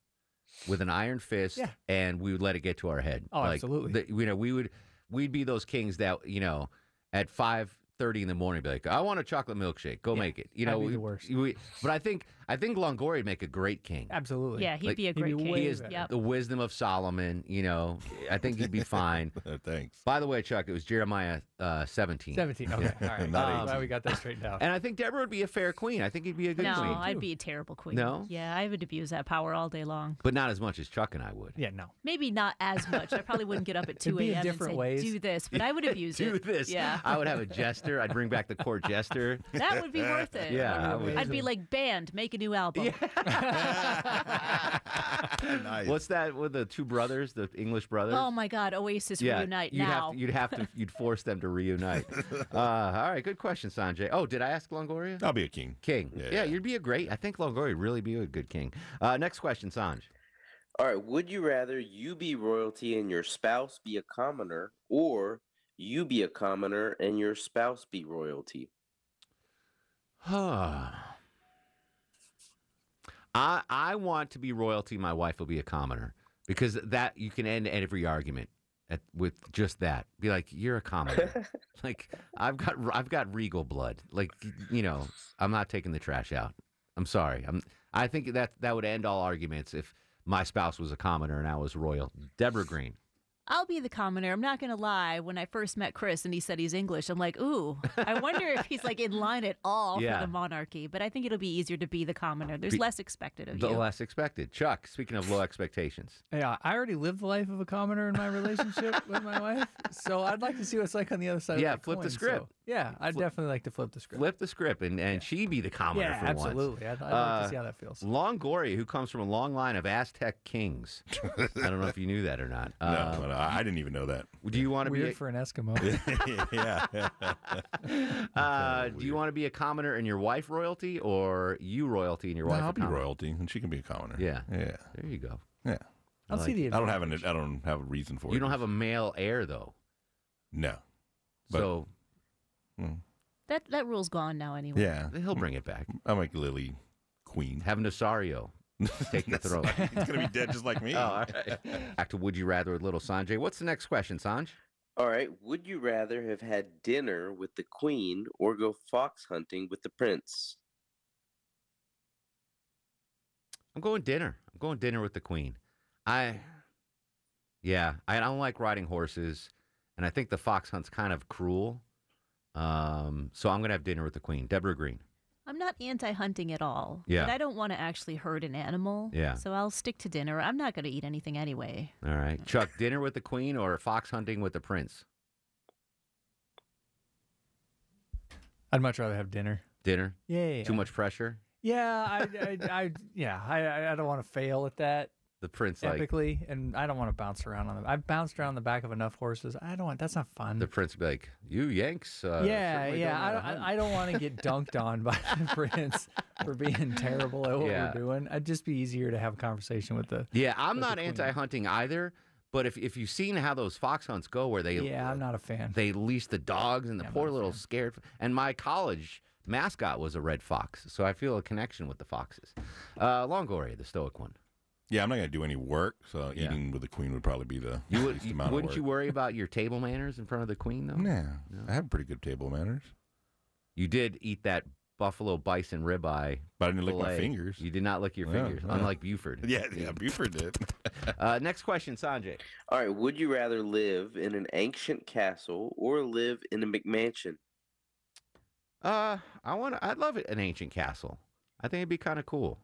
Speaker 1: with an iron fist,
Speaker 24: Yeah.
Speaker 1: and we would let it get to our head.
Speaker 24: Oh, absolutely.
Speaker 1: the- you know, we would we'd be those kings that you know at five thirty in the morning be like, I want a chocolate milkshake. Go make it. You
Speaker 24: I'd
Speaker 1: know,
Speaker 24: be
Speaker 1: we,
Speaker 24: the worst.
Speaker 1: we- but I think I think Longoria would make a great king.
Speaker 24: Absolutely.
Speaker 2: Yeah, he'd
Speaker 1: Like,
Speaker 2: be a great king.
Speaker 1: He is
Speaker 2: Yep.
Speaker 1: the wisdom of Solomon. You know, I think he'd be <laughs> fine.
Speaker 3: Thanks.
Speaker 1: By the way, Chuck, it was Jeremiah uh, 17.
Speaker 24: 17. Okay.
Speaker 1: Yeah. <laughs>
Speaker 24: All right.
Speaker 1: Not
Speaker 24: I'm glad we got that straightened out.
Speaker 1: And I think Deborah would be a fair queen. I think he'd be a good
Speaker 2: no,
Speaker 1: queen.
Speaker 2: No, I'd be a terrible queen.
Speaker 1: No?
Speaker 2: Yeah, I would abuse that power all day long.
Speaker 1: But not as much as Chuck and I would.
Speaker 24: Yeah, no.
Speaker 2: Maybe not as much. I probably wouldn't get up at <laughs> 2
Speaker 24: It'd
Speaker 2: a.m. and say,
Speaker 24: ways.
Speaker 2: do this, but I would abuse
Speaker 1: Do
Speaker 2: it.
Speaker 1: this.
Speaker 2: Yeah.
Speaker 1: I would have a jester. I'd bring back the court jester.
Speaker 2: That would be worth it.
Speaker 1: Yeah, I would.
Speaker 2: Be like, band, make a new album. <laughs>
Speaker 3: nice.
Speaker 1: What's that with the two brothers, the English brothers?
Speaker 2: Oh my God, Oasis
Speaker 1: yeah,
Speaker 2: reunite
Speaker 1: you'd
Speaker 2: now.
Speaker 1: Have to, you'd have to. You'd force them to reunite. <laughs> uh, all right, good question, Sanjay. Oh, did I ask Longoria?
Speaker 3: I'll be a king.
Speaker 1: King.
Speaker 3: Yeah.
Speaker 1: Yeah, you'd be a great. I think Longoria would really be a good king. Uh, next question, Sanj.
Speaker 23: All right, would you rather you be royalty and your spouse be a commoner, or you be a commoner and your spouse be royalty?
Speaker 1: Huh. I I want to be royalty. My wife will be a commoner because that you can end every argument at, with just that. Be like, you're a commoner. <laughs> like I've got I've got regal blood. Like you know, I'm not taking the trash out. I'm sorry. I'm. I think that that would end all arguments if my spouse was a commoner and I was royal. Deborah Green.
Speaker 2: I'll be the commoner. I'm not going to lie. When I first met Chris and he said he's English, I'm like, ooh, I wonder if he's like in line at all
Speaker 1: Yeah.
Speaker 2: for the monarchy. But I think it'll be easier to be the commoner. There's
Speaker 1: Be-
Speaker 2: less expected of
Speaker 1: The
Speaker 2: you.
Speaker 1: The less expected. Chuck. Speaking of low expectations.
Speaker 24: Yeah, I already lived the life of a commoner in my relationship with my wife, so I'd like to see what it's like on the other side.
Speaker 1: Yeah,
Speaker 24: of that
Speaker 1: flip the script.
Speaker 24: so- yeah, I'd definitely like to flip the script.
Speaker 1: Flip the script and, and she be the commoner
Speaker 24: Yeah,
Speaker 1: for once.
Speaker 24: absolutely. I'd- I'd like
Speaker 1: Uh,
Speaker 24: to see how that feels.
Speaker 1: Longoria, who comes from a long line of Aztec kings. <laughs> I don't know if you knew that or not.
Speaker 3: No,
Speaker 1: Uh,
Speaker 3: no, I didn't even know that.
Speaker 1: Do you want to be? A,
Speaker 24: for an Eskimo. <laughs>
Speaker 3: yeah. <laughs>
Speaker 1: uh, do you want to be a commoner and your wife royalty, or you royalty and your
Speaker 3: No,
Speaker 1: wife?
Speaker 3: I'll
Speaker 1: a
Speaker 3: be
Speaker 1: commoner?
Speaker 3: royalty, and she can be a commoner.
Speaker 1: Yeah.
Speaker 3: Yeah.
Speaker 1: There you go.
Speaker 3: Yeah.
Speaker 24: I'll see the
Speaker 3: I don't have an. I don't have a reason for it.
Speaker 1: You don't have a male heir though.
Speaker 3: No. But-
Speaker 1: so
Speaker 3: Mm.
Speaker 2: That that rule's gone now anyway.
Speaker 3: Yeah.
Speaker 1: he'll bring it back.
Speaker 3: I'm like Lily queen.
Speaker 1: Have Nasario take the <laughs>
Speaker 3: That's-
Speaker 1: throne.
Speaker 3: He's gonna be dead just like me.
Speaker 1: Oh, all right. Back to Would You Rather with Little Sanjay. What's the next question, Sanj?
Speaker 23: All right, would you rather have had dinner with the queen or go fox hunting with the prince?
Speaker 1: I'm going dinner. I'm going dinner with the queen. I, yeah, I don't like riding horses, and I think the fox hunt's kind of cruel. Um, so I'm gonna have dinner with the queen, Deborah Green.
Speaker 2: I'm not anti-hunting at all.
Speaker 1: Yeah.
Speaker 2: But I don't want to actually hurt an animal.
Speaker 1: Yeah.
Speaker 2: So I'll stick to dinner. I'm not going to eat anything anyway.
Speaker 1: All right, Chuck, dinner with the queen or fox hunting with the prince?
Speaker 24: I'd much rather have dinner.
Speaker 1: Dinner.
Speaker 24: Yeah.
Speaker 1: Too much pressure.
Speaker 24: Yeah, I, I, I yeah, I, I- I don't want to fail at that.
Speaker 1: The prince, like
Speaker 24: epically, and I don't want to bounce around on them. I've bounced around the back of enough horses. I don't want. That's not fun.
Speaker 1: the prince, be like, "You Yanks." Uh,
Speaker 24: yeah,
Speaker 1: certainly
Speaker 24: yeah. I don't,
Speaker 1: hunt."
Speaker 24: I, I don't want to get <laughs> dunked on by the prince for being terrible at what
Speaker 1: Yeah.
Speaker 24: we're doing. It'd just be easier to have a conversation with the.
Speaker 1: Yeah, I'm not anti-hunting either. But if if you've seen how those fox hunts go, where they
Speaker 24: Yeah, I'm not a fan.
Speaker 1: they leash the dogs and the poor little scared. And my college mascot was a red fox, so I feel a connection with the foxes. Uh, Longoria, the stoic one.
Speaker 3: Yeah, I'm not going to do any work, so eating with the queen would probably be the
Speaker 1: You would,
Speaker 3: least
Speaker 1: you-
Speaker 3: amount
Speaker 1: wouldn't
Speaker 3: of
Speaker 1: you worry about your table manners in front of the queen, though?
Speaker 3: Nah, I have pretty good table manners.
Speaker 1: You did eat that buffalo bison ribeye,
Speaker 3: but I didn't lick my
Speaker 1: fillet.
Speaker 3: fingers.
Speaker 1: You did not lick your fingers,
Speaker 3: yeah.
Speaker 1: unlike Buford. <laughs>
Speaker 3: Yeah, yeah, Buford did. <laughs>
Speaker 1: uh, next question, Sanjay.
Speaker 23: All right. Would you rather live in an ancient castle or live in a McMansion?
Speaker 1: Uh, I want. I'd love it, an ancient castle. I think it'd be kind of cool.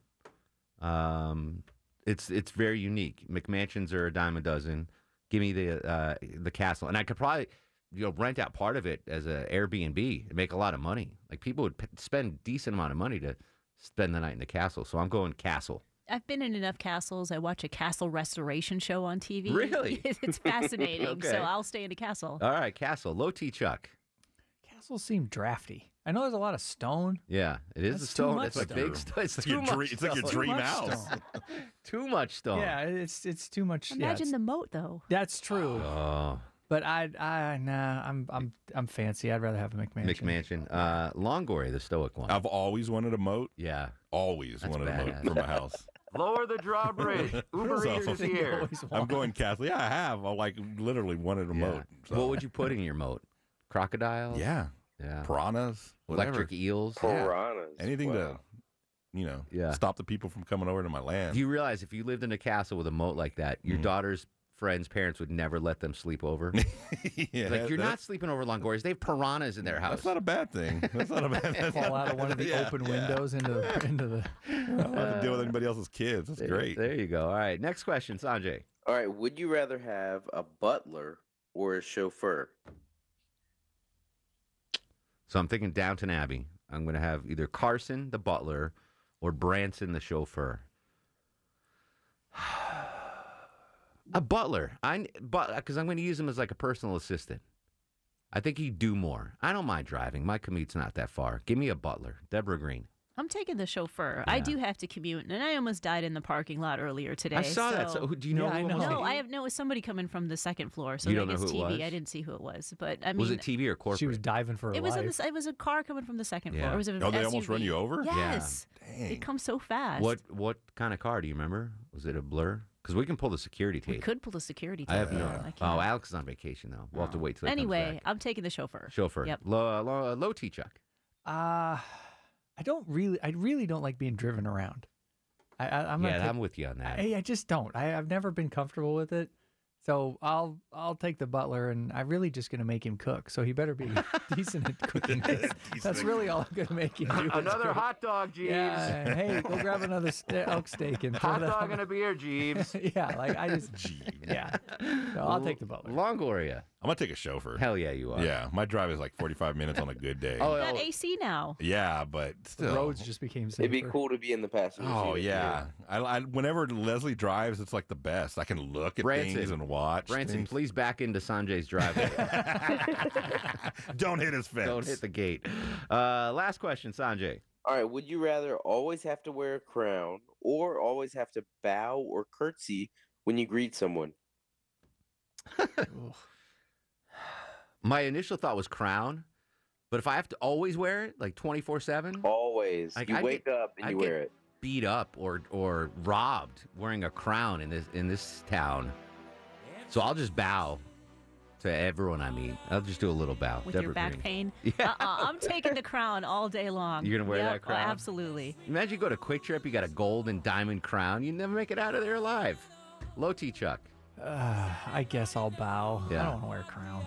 Speaker 1: Um, it's it's very unique. McMansions are a dime a dozen. Give me the uh, the castle, and I could probably you know rent out part of it as a Airbnb and make a lot of money. Like people would p- spend decent amount of money to spend the night in the castle. So I'm going castle.
Speaker 2: I've been in enough castles. I watch a castle restoration show on TV.
Speaker 1: Really? <laughs>
Speaker 2: it's fascinating. <laughs>
Speaker 1: Okay.
Speaker 2: So I'll stay in a castle.
Speaker 1: All right, castle. Low T Chuck.
Speaker 24: Castles seem drafty. I know there's a lot of stone.
Speaker 1: Yeah, it is
Speaker 24: That's
Speaker 1: a
Speaker 24: too
Speaker 1: stone.
Speaker 24: much
Speaker 1: It's like
Speaker 24: stone.
Speaker 1: big stone. It's,
Speaker 24: It's like
Speaker 1: too
Speaker 24: your
Speaker 1: much
Speaker 24: dream- it's like your
Speaker 1: stone.
Speaker 24: dream Too much house. stone. <laughs>
Speaker 1: too much stone.
Speaker 24: Yeah, it's it's too much. yeah,
Speaker 2: Imagine
Speaker 24: it's-
Speaker 2: the moat, though.
Speaker 24: That's true.
Speaker 1: Oh.
Speaker 24: But I, I, nah, I'm, I'm, I'm fancy. I'd rather have a McMansion.
Speaker 1: McMansion. Uh, Longoria, the stoic one.
Speaker 3: I've always wanted a moat.
Speaker 1: Yeah.
Speaker 3: Always
Speaker 1: That's
Speaker 3: wanted a
Speaker 1: badass.
Speaker 3: moat for my house. <laughs>
Speaker 1: Lower the drawbridge. <laughs> Uber
Speaker 3: So-
Speaker 1: Eats is here.
Speaker 3: I'm going castle. Yeah, I have. I like literally wanted a
Speaker 1: Yeah.
Speaker 3: moat. so-
Speaker 1: What would you put in your moat? Crocodiles?
Speaker 3: Yeah.
Speaker 1: Yeah.
Speaker 3: Piranhas. Whatever.
Speaker 1: Electric eels?
Speaker 3: Yeah.
Speaker 23: Piranhas.
Speaker 3: Anything
Speaker 23: Wow.
Speaker 3: to, you know,
Speaker 1: Yeah.
Speaker 3: stop the people from coming over to my land.
Speaker 1: Do you realize if you lived in a castle with a moat like that, your
Speaker 3: Mm-hmm.
Speaker 1: daughter's friends' parents would never let them sleep over? <laughs>
Speaker 3: yeah,
Speaker 1: like, you're not sleeping over Longoria's. They have piranhas in their house.
Speaker 3: That's not a bad thing. That's not a bad thing.
Speaker 24: Fall out of one of the <laughs>
Speaker 3: Yeah,
Speaker 24: open
Speaker 3: yeah.
Speaker 24: windows into the, <laughs> into the.
Speaker 3: I don't have to deal with anybody else's kids. That's
Speaker 1: There-
Speaker 3: great.
Speaker 1: There you go. All right. Next question, Sanjay.
Speaker 23: All right. Would you rather have a butler or a chauffeur?
Speaker 1: So I'm thinking Downton Abbey. I'm going to have either Carson, the butler, or Branson, the chauffeur. <sighs> A butler. I but because I'm going to use him as like a personal assistant. I think he'd do more. I don't mind driving. My commute's not that far. Give me a butler, Deborah Green.
Speaker 2: I'm taking the chauffeur. I do have to commute, and I almost died in the parking lot earlier today.
Speaker 1: I saw that. So do you know
Speaker 24: Yeah,
Speaker 1: who
Speaker 24: I know.
Speaker 2: No, I have no. It was somebody coming from the second floor. So
Speaker 1: You
Speaker 2: I
Speaker 1: don't know
Speaker 2: guess
Speaker 1: who it
Speaker 2: TV.
Speaker 1: was?
Speaker 2: I didn't see who it was, but I mean,
Speaker 1: was it TV or corporate?
Speaker 24: She was diving for her
Speaker 2: It was in
Speaker 24: life.
Speaker 2: the, it was a car coming from the second floor.
Speaker 1: Yeah.
Speaker 2: It was a
Speaker 3: Oh, they almost run you over?
Speaker 1: Yeah.
Speaker 2: Yes, it comes so fast.
Speaker 1: What what kind of car do you remember? Was it a blur? Because we can pull the security tape.
Speaker 2: We could pull the security. tape.
Speaker 1: I have no.
Speaker 2: I
Speaker 1: Oh. Alex is on vacation though. We'll have to wait till he comes
Speaker 2: Anyway,
Speaker 1: back.
Speaker 2: I'm taking the chauffeur.
Speaker 1: Chauffeur.
Speaker 2: Yep.
Speaker 1: Low, low, low T Chuck.
Speaker 24: Uh, I don't really. I really don't like being driven around. I, I, I'm
Speaker 1: yeah,
Speaker 24: not
Speaker 1: I'm with you on that.
Speaker 24: I, I just don't. I, I've never been comfortable with it. So I'll I'll take the butler, and I'm really just gonna make him cook. So he better be <laughs> decent at cooking. <laughs> 'cause That's really all I'm gonna make him do.
Speaker 1: Another hot dog, Jeeves.
Speaker 24: Yeah. Hey, go grab another ste- elk steak and throw
Speaker 1: Hot
Speaker 24: that
Speaker 1: dog
Speaker 24: on-
Speaker 1: and a beer, <laughs> Jeeves.
Speaker 24: yeah, like I just Jeeves. yeah. So I'll take the butler.
Speaker 1: Longoria.
Speaker 3: I'm gonna take a chauffeur.
Speaker 1: Hell yeah, you are.
Speaker 3: Yeah, my drive is like 45 minutes on a good day. <laughs>
Speaker 1: Oh,
Speaker 2: Got AC now.
Speaker 3: yeah, but
Speaker 24: The
Speaker 3: still.
Speaker 24: roads just became safer.
Speaker 23: It'd be cool to be in the passenger.
Speaker 3: Oh
Speaker 23: with you.
Speaker 3: yeah, I, I, whenever Leslie drives, it's like the best. I can look at
Speaker 1: Branson.
Speaker 3: things and watch.
Speaker 1: Branson,
Speaker 3: things.
Speaker 1: please back into Sanjay's driveway. <laughs> <laughs>
Speaker 3: Don't hit his fence.
Speaker 1: Don't hit the gate. Uh, last question, Sanjay.
Speaker 23: All right. Would you rather always have to wear a crown or always have to bow or curtsy when you greet someone?
Speaker 1: My initial thought was crown, but if I have to always wear it, like 24 7,
Speaker 23: Always.
Speaker 1: Like,
Speaker 23: you
Speaker 1: I'd
Speaker 23: wake
Speaker 1: get-
Speaker 23: up and
Speaker 1: I'd
Speaker 23: you
Speaker 1: get
Speaker 23: wear it.
Speaker 1: beat up or or robbed wearing a crown in this in this town. So I'll just bow to everyone I meet. I'll just do a little bow.
Speaker 2: With your back
Speaker 1: Green.
Speaker 2: pain. <laughs> Uh-uh, I'm taking the crown all day long.
Speaker 1: You're gonna wear
Speaker 2: Yep,
Speaker 1: that crown?
Speaker 2: Oh, absolutely.
Speaker 1: Imagine you go to QuikTrip, you got a gold and diamond crown. You never make it out of there alive. Low T Chuck.
Speaker 24: Uh, I guess I'll bow.
Speaker 1: Yeah.
Speaker 24: I don't want to wear a crown.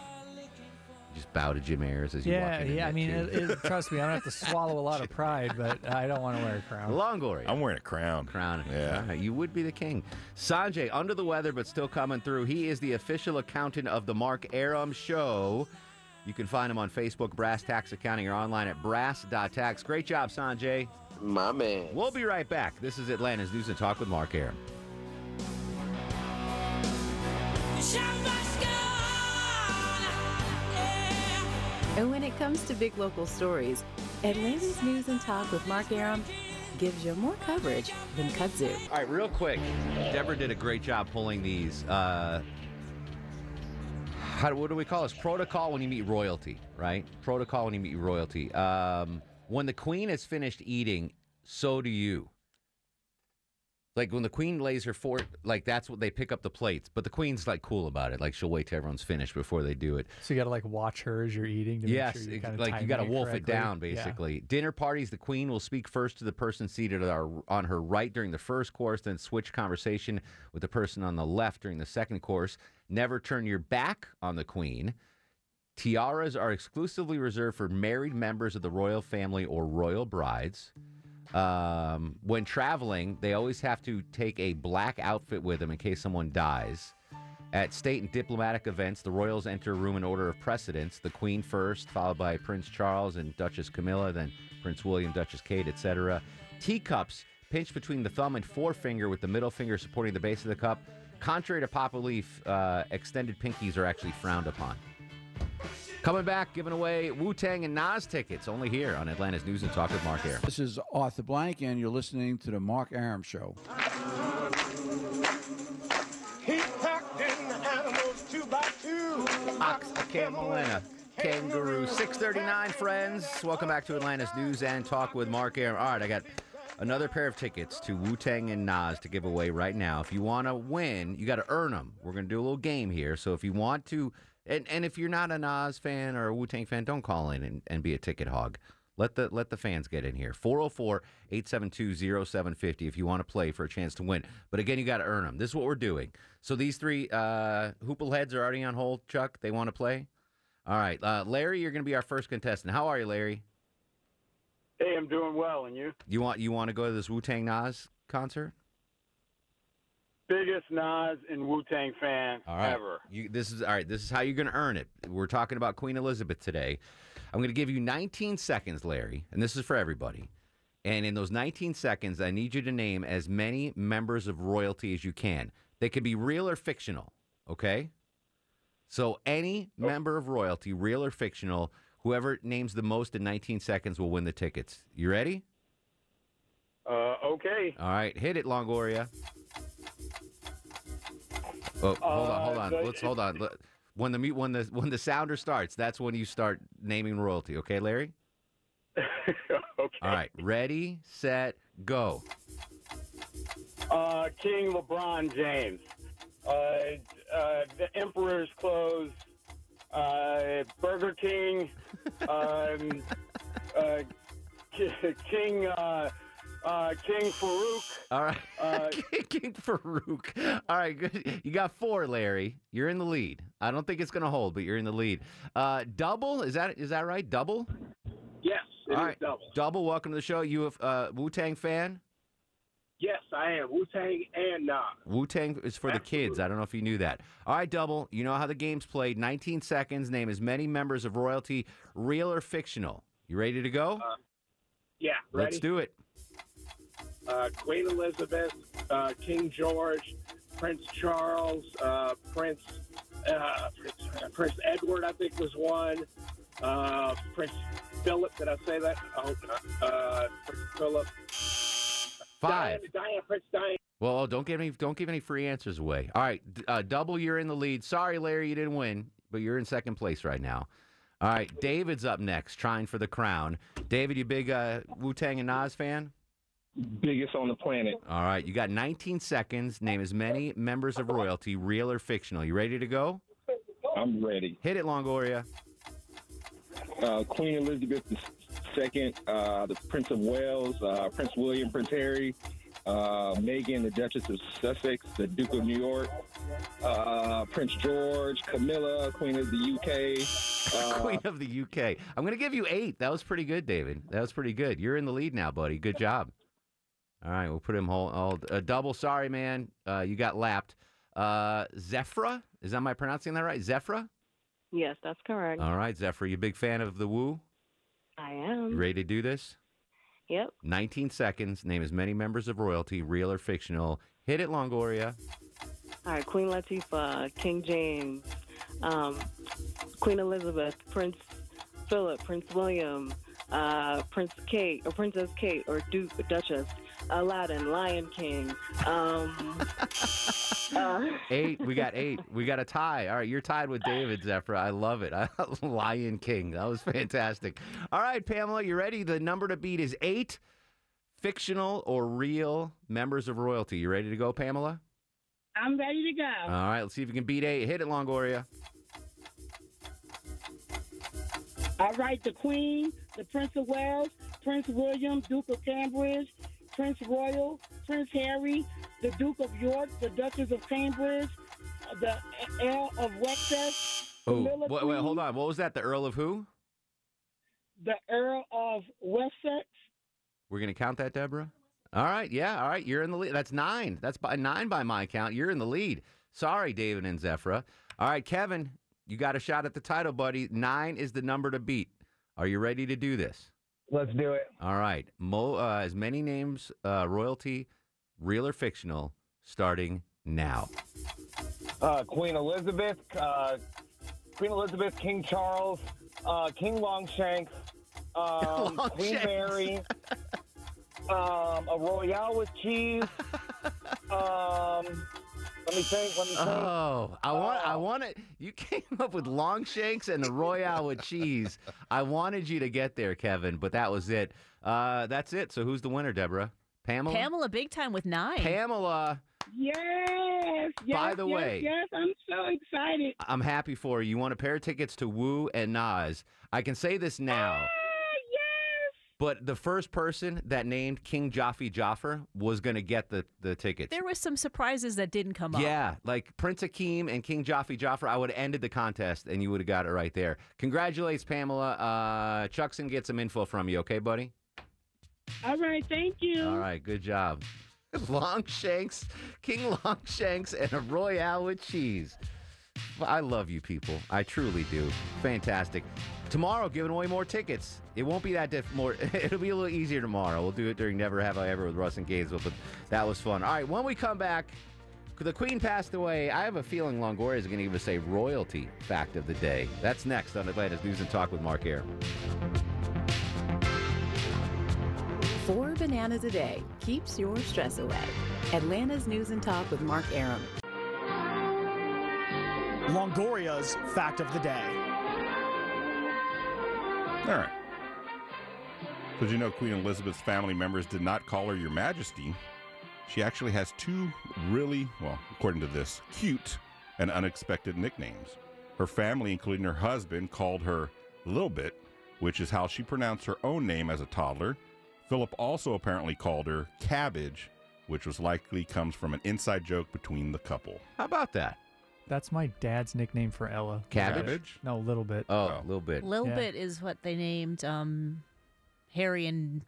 Speaker 1: Just bow to Jim Ayers as you walk
Speaker 24: Yeah,
Speaker 1: in. in
Speaker 24: yeah. I mean, it, it, trust me, I don't have to <laughs> swallow a lot of pride, but I don't want to wear a crown.
Speaker 1: Longoria.
Speaker 3: I'm wearing a crown.
Speaker 1: Crown.
Speaker 3: Yeah.
Speaker 1: All right, You would be the king. Sanjay, under the weather, but still coming through. He is the official accountant of the Mark Arum Show. You can find him on Facebook, Brass Tax Accounting, or online at brass.tax. Great job, Sanjay.
Speaker 23: My man.
Speaker 1: We'll be right back. This is Atlanta's News and Talk with Mark Arum.
Speaker 7: And when it comes to big local stories, Atlanta's News and Talk with Mark Arum gives you more coverage than kudzu.
Speaker 1: All right, real quick. Deborah did a great job pulling these. Uh, how, what do we call this? Protocol when you meet royalty, right? Protocol when you meet royalty. Um, when the queen has finished eating, so do you. Like when the queen lays her fork, like that's what they pick up the plates. But the queen's like cool about it. Like she'll wait till everyone's finished before they do it.
Speaker 24: So you got to like watch her as you're eating. To
Speaker 1: yes,
Speaker 24: make sure you're kinda
Speaker 1: like you got to wolf it
Speaker 24: correctly.
Speaker 1: down, basically. Dinner parties, the queen will speak first to the person seated at our, on her right during the first course, then switch conversation with the person on the left during the second course. Never turn your back on the queen. Tiaras are exclusively reserved for married members of the royal family or royal brides. Um, when traveling, they always have to take a black outfit with them in case someone dies. At state and diplomatic events, the royals enter a room in order of precedence. The Queen first, followed by Prince Charles and Duchess Camilla, then Prince William, Duchess Kate, etc. Teacups pinched between the thumb and forefinger with the middle finger supporting the base of the cup. Contrary to Papa Leaf, uh, extended pinkies are actually frowned upon. Coming back, giving away Wu Tang and Nas tickets only here on Atlanta's News and Talk with Mark Arum.
Speaker 25: This is Arthur Blank, and you're listening to the Mark Arum Show.
Speaker 26: He packed in animals two by two.
Speaker 1: Ox, a camel, and a kangaroo. 639, friends. Welcome back to Atlanta's News and Talk with Mark Arum. All right, I got another pair of tickets to Wu Tang and Nas to give away right now. If you want to win, you got to earn them. We're going to do a little game here. So if you want to, and, and if you're not a Nas fan or a Wu Tang fan, don't call in and, and be a ticket hog. Let the let the fans get in here. 404-872-0750 if you want to play for a chance to win. But again, you got to earn them. This is what we're doing. So these three uh, hoople heads are already on hold. Chuck, they want to play? All right. Uh, Larry, you're going to be our first contestant. How are you, Larry?
Speaker 27: Hey, I'm doing well, and you?
Speaker 1: You want you want to go to this Wu Tang Nas concert?
Speaker 27: Biggest Nas and Wu Tang fan
Speaker 1: All right.
Speaker 27: ever.
Speaker 1: You, this is all right. This is how you're going to earn it. We're talking about Queen Elizabeth today. I'm going to give you 19 seconds, Larry, and this is for everybody. And in those 19 seconds, I need you to name as many members of royalty as you can. They could be real or fictional. Okay. So any member of royalty, real or fictional, whoever names the most in 19 seconds will win the tickets. You ready?
Speaker 27: Uh, okay.
Speaker 1: All right, hit it, Longoria. Oh, hold on, hold
Speaker 27: Uh,
Speaker 1: on.
Speaker 27: the-
Speaker 1: Let's hold on. When the when the when the sounder starts, that's when you start naming royalty. Okay, Larry. <laughs>
Speaker 27: okay.
Speaker 1: All right, ready, set, go.
Speaker 27: Uh, King LeBron James. Uh, uh, the Emperor's clothes. Uh, Burger King. <laughs> um, uh, King. Uh, uh, King Farouk.
Speaker 1: All right,
Speaker 27: Uh, <laughs>
Speaker 1: King Farouk. All right, good. You got four, Larry. You're in the lead. I don't think it's gonna hold, but you're in the lead. Uh, double is that is that right? Double.
Speaker 15: Yes, it is
Speaker 1: All right,
Speaker 15: double.
Speaker 1: double. Welcome to the show. You a uh, Wu Tang fan?
Speaker 15: Yes, I am Wu Tang and Nas.
Speaker 1: Wu Tang is for the kids. I don't know if you knew that. All right, double. You know how the game's played. 19 seconds. Name as many members of royalty, real or fictional. You ready to go?
Speaker 15: Yeah, ready?
Speaker 1: Let's do it.
Speaker 15: Uh, Queen Elizabeth, uh, King George, Prince Charles, uh, Prince, uh, Prince uh, Prince Edward, I think was one. Uh, Prince Philip, did I say that? Oh, uh, Prince Philip.
Speaker 1: Five.
Speaker 15: Diana, Diana, Prince Diana.
Speaker 1: Well, don't give any don't give any free answers away. All right, uh, double. You're in the lead. Sorry, Larry, you didn't win, but you're in second place right now. All right, David's up next, trying for the crown. David, you big uh, Wu Tang and Nas fan?
Speaker 28: Biggest on the planet.
Speaker 1: All right, you got 19 seconds. Name as many members of royalty, real or fictional. You ready to go?
Speaker 28: I'm ready.
Speaker 1: Hit it, Longoria.
Speaker 28: Uh, Queen Elizabeth II, uh, the Prince of Wales, uh, Prince William, Prince Harry, uh, Meghan, the Duchess of Sussex, the Duke of New York, uh, Prince George, Camilla, Queen of the UK. <laughs> Uh,
Speaker 1: Queen of the UK. I'm going to give you eight. That was pretty good, David. That was pretty good. You're in the lead now, buddy. Good job. All right, we'll put him hold uh, double. Sorry, man. Uh, you got lapped. Uh, Zephra, is that my pronouncing that right? Zephra.
Speaker 29: Yes, that's correct.
Speaker 1: All right, Zephra. You a big fan of the Woo?
Speaker 29: I
Speaker 1: You
Speaker 29: am.
Speaker 1: ready to do this?
Speaker 30: Yep.
Speaker 1: 19 seconds. Name as many members of royalty, real or fictional. Hit it, Longoria.
Speaker 30: All right. Queen Latifah, King James, um, Queen Elizabeth, Prince Philip, Prince William, uh, Prince Kate, or Princess Kate, or Duke, Duchess, Aladdin, Lion King. Um, <laughs> uh,
Speaker 1: Eight. We got eight. <laughs> We got a tie. All right, you're tied with David Zephyr. I love it. <laughs> Lion King. That was fantastic. All right, Pamela, you ready? The number to beat is eight. Fictional or real members of royalty. You ready to go, Pamela?
Speaker 31: I'm ready to go.
Speaker 1: All right, let's see if you can beat eight. Hit it, Longoria.
Speaker 31: All right, the Queen, the Prince of Wales, Prince William, Duke of Cambridge, Prince Royal, Prince Harry, the Duke of York, the Duchess of Cambridge, the Earl of Wessex,
Speaker 1: Oh, wait, wait, hold on. What was that? The Earl of who?
Speaker 31: the Earl of Wessex.
Speaker 1: We're going to count that, Deborah? All right, yeah, all right. You're in the lead. That's nine. That's by nine by my count. You're in the lead. Sorry, David and Zephra. All right, Kevin, you got a shot at the title, buddy. Nine is the number to beat. Are you ready to do this?
Speaker 32: Let's do it.
Speaker 1: All right. Mo, uh, as many names, uh, royalty, real or fictional, starting now.
Speaker 32: Uh, Queen Elizabeth, uh, Queen Elizabeth, King Charles, uh, King Longshanks, <laughs> um, Queen Mary, <laughs> um, a Royale with cheese. <laughs> Um, let me think. Let me think.
Speaker 1: Oh, I want, I want it. You came up with Longshanks and the Royale with cheese. I wanted you to get there, Kevin, but that was it. Uh, that's it. So who's the winner, Deborah? Pamela.
Speaker 2: Pamela, big time with nine.
Speaker 1: Pamela,
Speaker 31: Yes, yes.
Speaker 1: By the
Speaker 31: yes,
Speaker 1: way-
Speaker 31: yes, I'm so excited.
Speaker 1: I'm happy for you. You want a pair of tickets to Woo and Nas. I can say this now. But the first person that named King Jaffe Jaffer was going to get the, the tickets.
Speaker 2: There was some surprises that didn't come up.
Speaker 1: Yeah, like Prince Akeem and King Jaffe Jaffer, I would have ended the contest and you would have got it right there. Congratulations, Pamela. Uh, Chuckson, get some info from you, okay, buddy?
Speaker 31: All right, thank you.
Speaker 1: All right, good job. <laughs> Longshanks, King Longshanks, and a Royale with cheese. I love you people. I truly do. Fantastic. Tomorrow, giving away more tickets. It won't be that diff- more. <laughs> It'll be a little easier tomorrow. We'll do it during Never Have I Ever with Russ and Gainesville, but that was fun. All right, when we come back, the Queen passed away. I have a feeling Longoria is going to give us a royalty fact of the day. That's next on Atlanta's News and Talk with Mark Arum.
Speaker 7: Four bananas a day keeps your stress away. Atlanta's News and Talk with Mark Arum.
Speaker 33: Longoria's fact of the day.
Speaker 3: All right. Did you know Queen Elizabeth's family members did not call her Your Majesty? She actually has two really, well, according to this, cute and unexpected nicknames. Her family, including her husband, called her Little Bit, which is how she pronounced her own name as a toddler. Philip also apparently called her Cabbage, which was likely comes from an inside joke between the couple.
Speaker 1: How about that?
Speaker 24: That's my dad's nickname for Ella.
Speaker 1: Cabbage? Cabbage?
Speaker 24: No, little bit.
Speaker 1: Oh, a little bit.
Speaker 2: Lil
Speaker 24: Yeah.
Speaker 2: Bit is what they named um, Harry and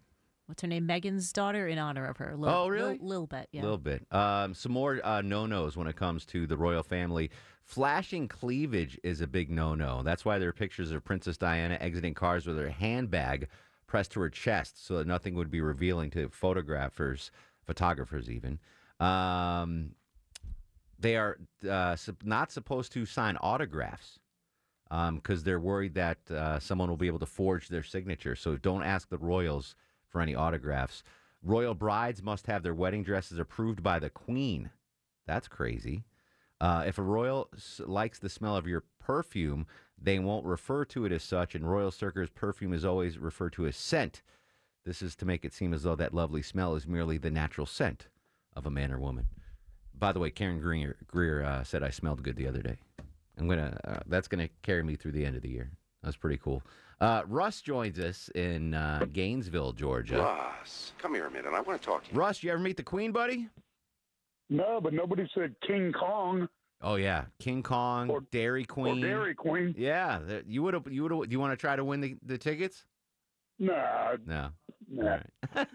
Speaker 2: what's her name, Megan's daughter, in honor of her. Lil,
Speaker 1: Oh, really?
Speaker 2: Lil, Lil Bit, yeah.
Speaker 1: Little bit. Um, some more uh, no-nos when it comes to the royal family. Flashing cleavage is a big no-no. That's why there are pictures of Princess Diana exiting cars with her handbag pressed to her chest, so that nothing would be revealing to photographers, photographers even. Um, they are uh, not supposed to sign autographs because they're worried that uh, someone will be able to forge their signature. So don't ask the royals for any autographs. Royal brides must have their wedding dresses approved by the queen. That's crazy. Uh, if a royal likes the smell of your perfume, they won't refer to it as such, and Royal Circus perfume is always referred to as scent. This is to make it seem as though that lovely smell is merely the natural scent of a man or woman. By the way, Karen Greer, Greer uh, said I smelled good the other day. I'm gonna. Uh, that's gonna carry me through the end of the year. That's pretty cool. Uh, Russ joins us in uh, Gainesville, Georgia.
Speaker 34: Russ, come here a minute. I want to talk to you.
Speaker 1: Russ, you ever meet the Queen, buddy?
Speaker 34: No, but nobody said King Kong.
Speaker 1: Oh yeah, King Kong, Dairy Queen, or
Speaker 34: Dairy Queen.
Speaker 1: Yeah, you would have. You would. Do you want to try to win the, the tickets?
Speaker 34: Nah,
Speaker 1: No.
Speaker 34: Nah. <laughs> I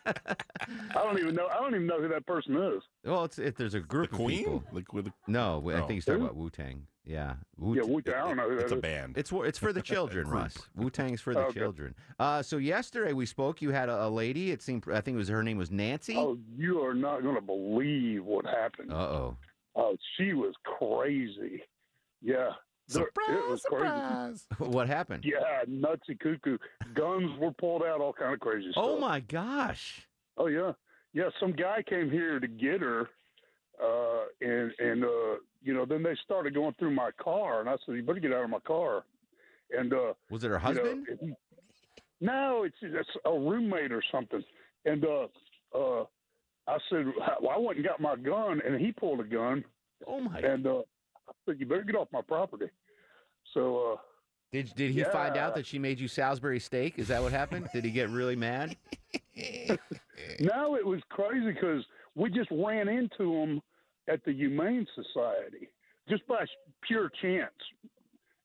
Speaker 34: don't even know. I don't even know who that person is.
Speaker 1: Well, it's if there's a group
Speaker 3: The
Speaker 1: of
Speaker 3: Queen?
Speaker 1: people.
Speaker 3: Like with the,
Speaker 1: No, I
Speaker 3: Oh.
Speaker 1: think he's talking about Wu Tang. Yeah,
Speaker 34: Yeah, Wu Tang. I don't know who that
Speaker 3: it's a band.
Speaker 1: It's it's for the <laughs> children, Russ. Wu Tang's for the
Speaker 34: Okay.
Speaker 1: children. Uh, so yesterday we spoke. You had a, a lady. It seemed. I think it was her name was Nancy.
Speaker 34: Oh, you are not going to believe what happened.
Speaker 1: Uh oh.
Speaker 34: Oh, she was crazy. Yeah. There- it was crazy. <laughs>
Speaker 1: what happened?
Speaker 34: Yeah, nutsy cuckoo. Guns were pulled out, all kind of crazy stuff.
Speaker 1: Oh my gosh.
Speaker 34: Oh yeah, yeah. Some guy came here to get her, uh, and and uh, you know, then they started going through my car, and I said, "You better get out of my car." And uh,
Speaker 1: Was it her
Speaker 34: you know,
Speaker 1: husband?
Speaker 34: it- no, it's it's a roommate or something. And uh, uh, I said, "Well, I went and got my gun," and he pulled a gun.
Speaker 1: Oh my.
Speaker 34: And uh, I said, "You better get off my property." So. Uh,
Speaker 1: Did did he find out that she made you Salisbury steak? Is that what happened? did he get really mad? <laughs>
Speaker 34: No, it was crazy because we just ran into him at the Humane Society just by pure chance.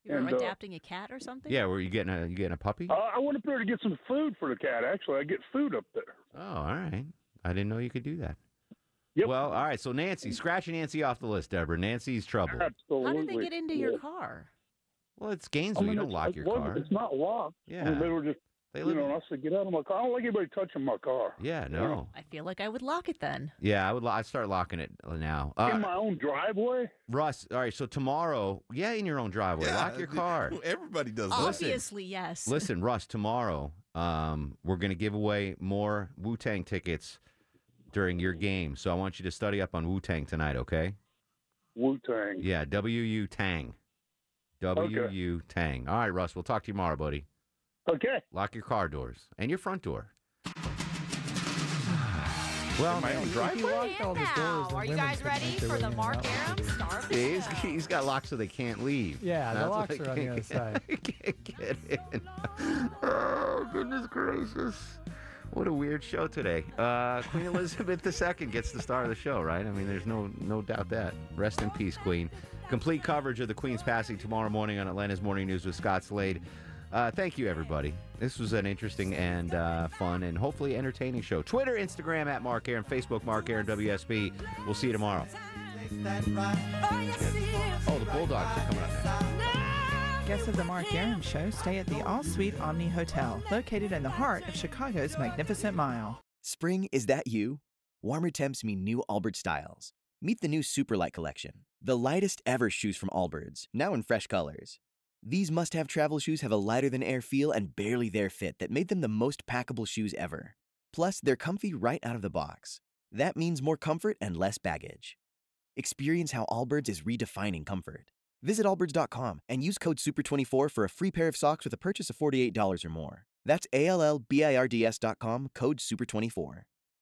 Speaker 2: You were
Speaker 34: And, uh,
Speaker 2: a cat or something?
Speaker 1: Yeah, were you getting a you getting a puppy?
Speaker 34: Uh, I went up there to get some food for the cat. Actually, I get food up there.
Speaker 1: Oh, all right. I didn't know you could do that.
Speaker 34: Yep.
Speaker 1: Well, all right. So Nancy, scratch Nancy off the list, Deborah. Nancy's trouble.
Speaker 34: Absolutely.
Speaker 2: How did they get into your car?
Speaker 1: Well, it's Gainesville. you don't lock your car.
Speaker 34: It's not locked. I mean,
Speaker 1: Yeah.
Speaker 34: they were just.
Speaker 1: They
Speaker 34: you
Speaker 1: live
Speaker 34: know,
Speaker 1: in-
Speaker 34: I said, "Get out of my car." I don't like anybody touching my car.
Speaker 1: Yeah, no.
Speaker 2: I feel like I would lock it then.
Speaker 1: Yeah, I would. lo- I'd start locking it now. Uh,
Speaker 34: In my own driveway.
Speaker 1: Russ, all right. So tomorrow, yeah, in your own driveway, lock your <laughs> car.
Speaker 3: Everybody does
Speaker 2: Obviously, yes.
Speaker 1: Listen, Russ, tomorrow, um, we're going to give away more Wu Tang tickets during your game. So I want you to study up on Wu Tang tonight, okay?
Speaker 34: Wu Tang.
Speaker 1: Yeah, W U Tang. W U Tang. All right, Russ, we'll talk to you tomorrow, buddy.
Speaker 34: Okay.
Speaker 1: Lock your car doors and your front door. <sighs> Well,
Speaker 24: my own
Speaker 1: driveway.
Speaker 24: locked all the doors,
Speaker 35: Now, are you guys ready for the Mark
Speaker 24: out.
Speaker 35: Arum Star of the
Speaker 1: he's,
Speaker 35: Show? <laughs>
Speaker 1: he's got locks so they can't leave.
Speaker 24: Yeah, the
Speaker 1: That's
Speaker 24: locks
Speaker 1: what
Speaker 24: are on
Speaker 1: they
Speaker 24: the other
Speaker 1: can't-
Speaker 24: side. <laughs>
Speaker 1: can't get in. <laughs> Oh, goodness gracious. What a weird show today. Uh, Queen Elizabeth II gets the star of the show, right? I mean, there's no no doubt that. Rest in peace, Queen. Complete coverage of the Queen's passing tomorrow morning on Atlanta's Morning News with Scott Slade. Uh, thank you, everybody. This was an interesting and uh, fun and hopefully entertaining show. Twitter, Instagram at Mark Arum, Facebook Mark Arum WSB. We'll see you tomorrow. Oh, the Bulldogs are coming up next.
Speaker 36: Guests of the Mark Arum Show stay at the All Suite Omni Hotel, located in the heart of Chicago's Magnificent Mile.
Speaker 37: Spring, is that you? Warmer temps mean new Allbirds styles. Meet the new Superlight collection, the lightest ever shoes from Allbirds, now in fresh colors. These must have travel shoes have a lighter than air feel and barely there fit that made them the most packable shoes ever. Plus, they're comfy right out of the box. That means more comfort and less baggage. Experience how Allbirds is redefining comfort. Visit allbirds.com and use code SUPER24 for a free pair of socks with a purchase of $48 or more. That's A L L B I R D S.com, code SUPER24.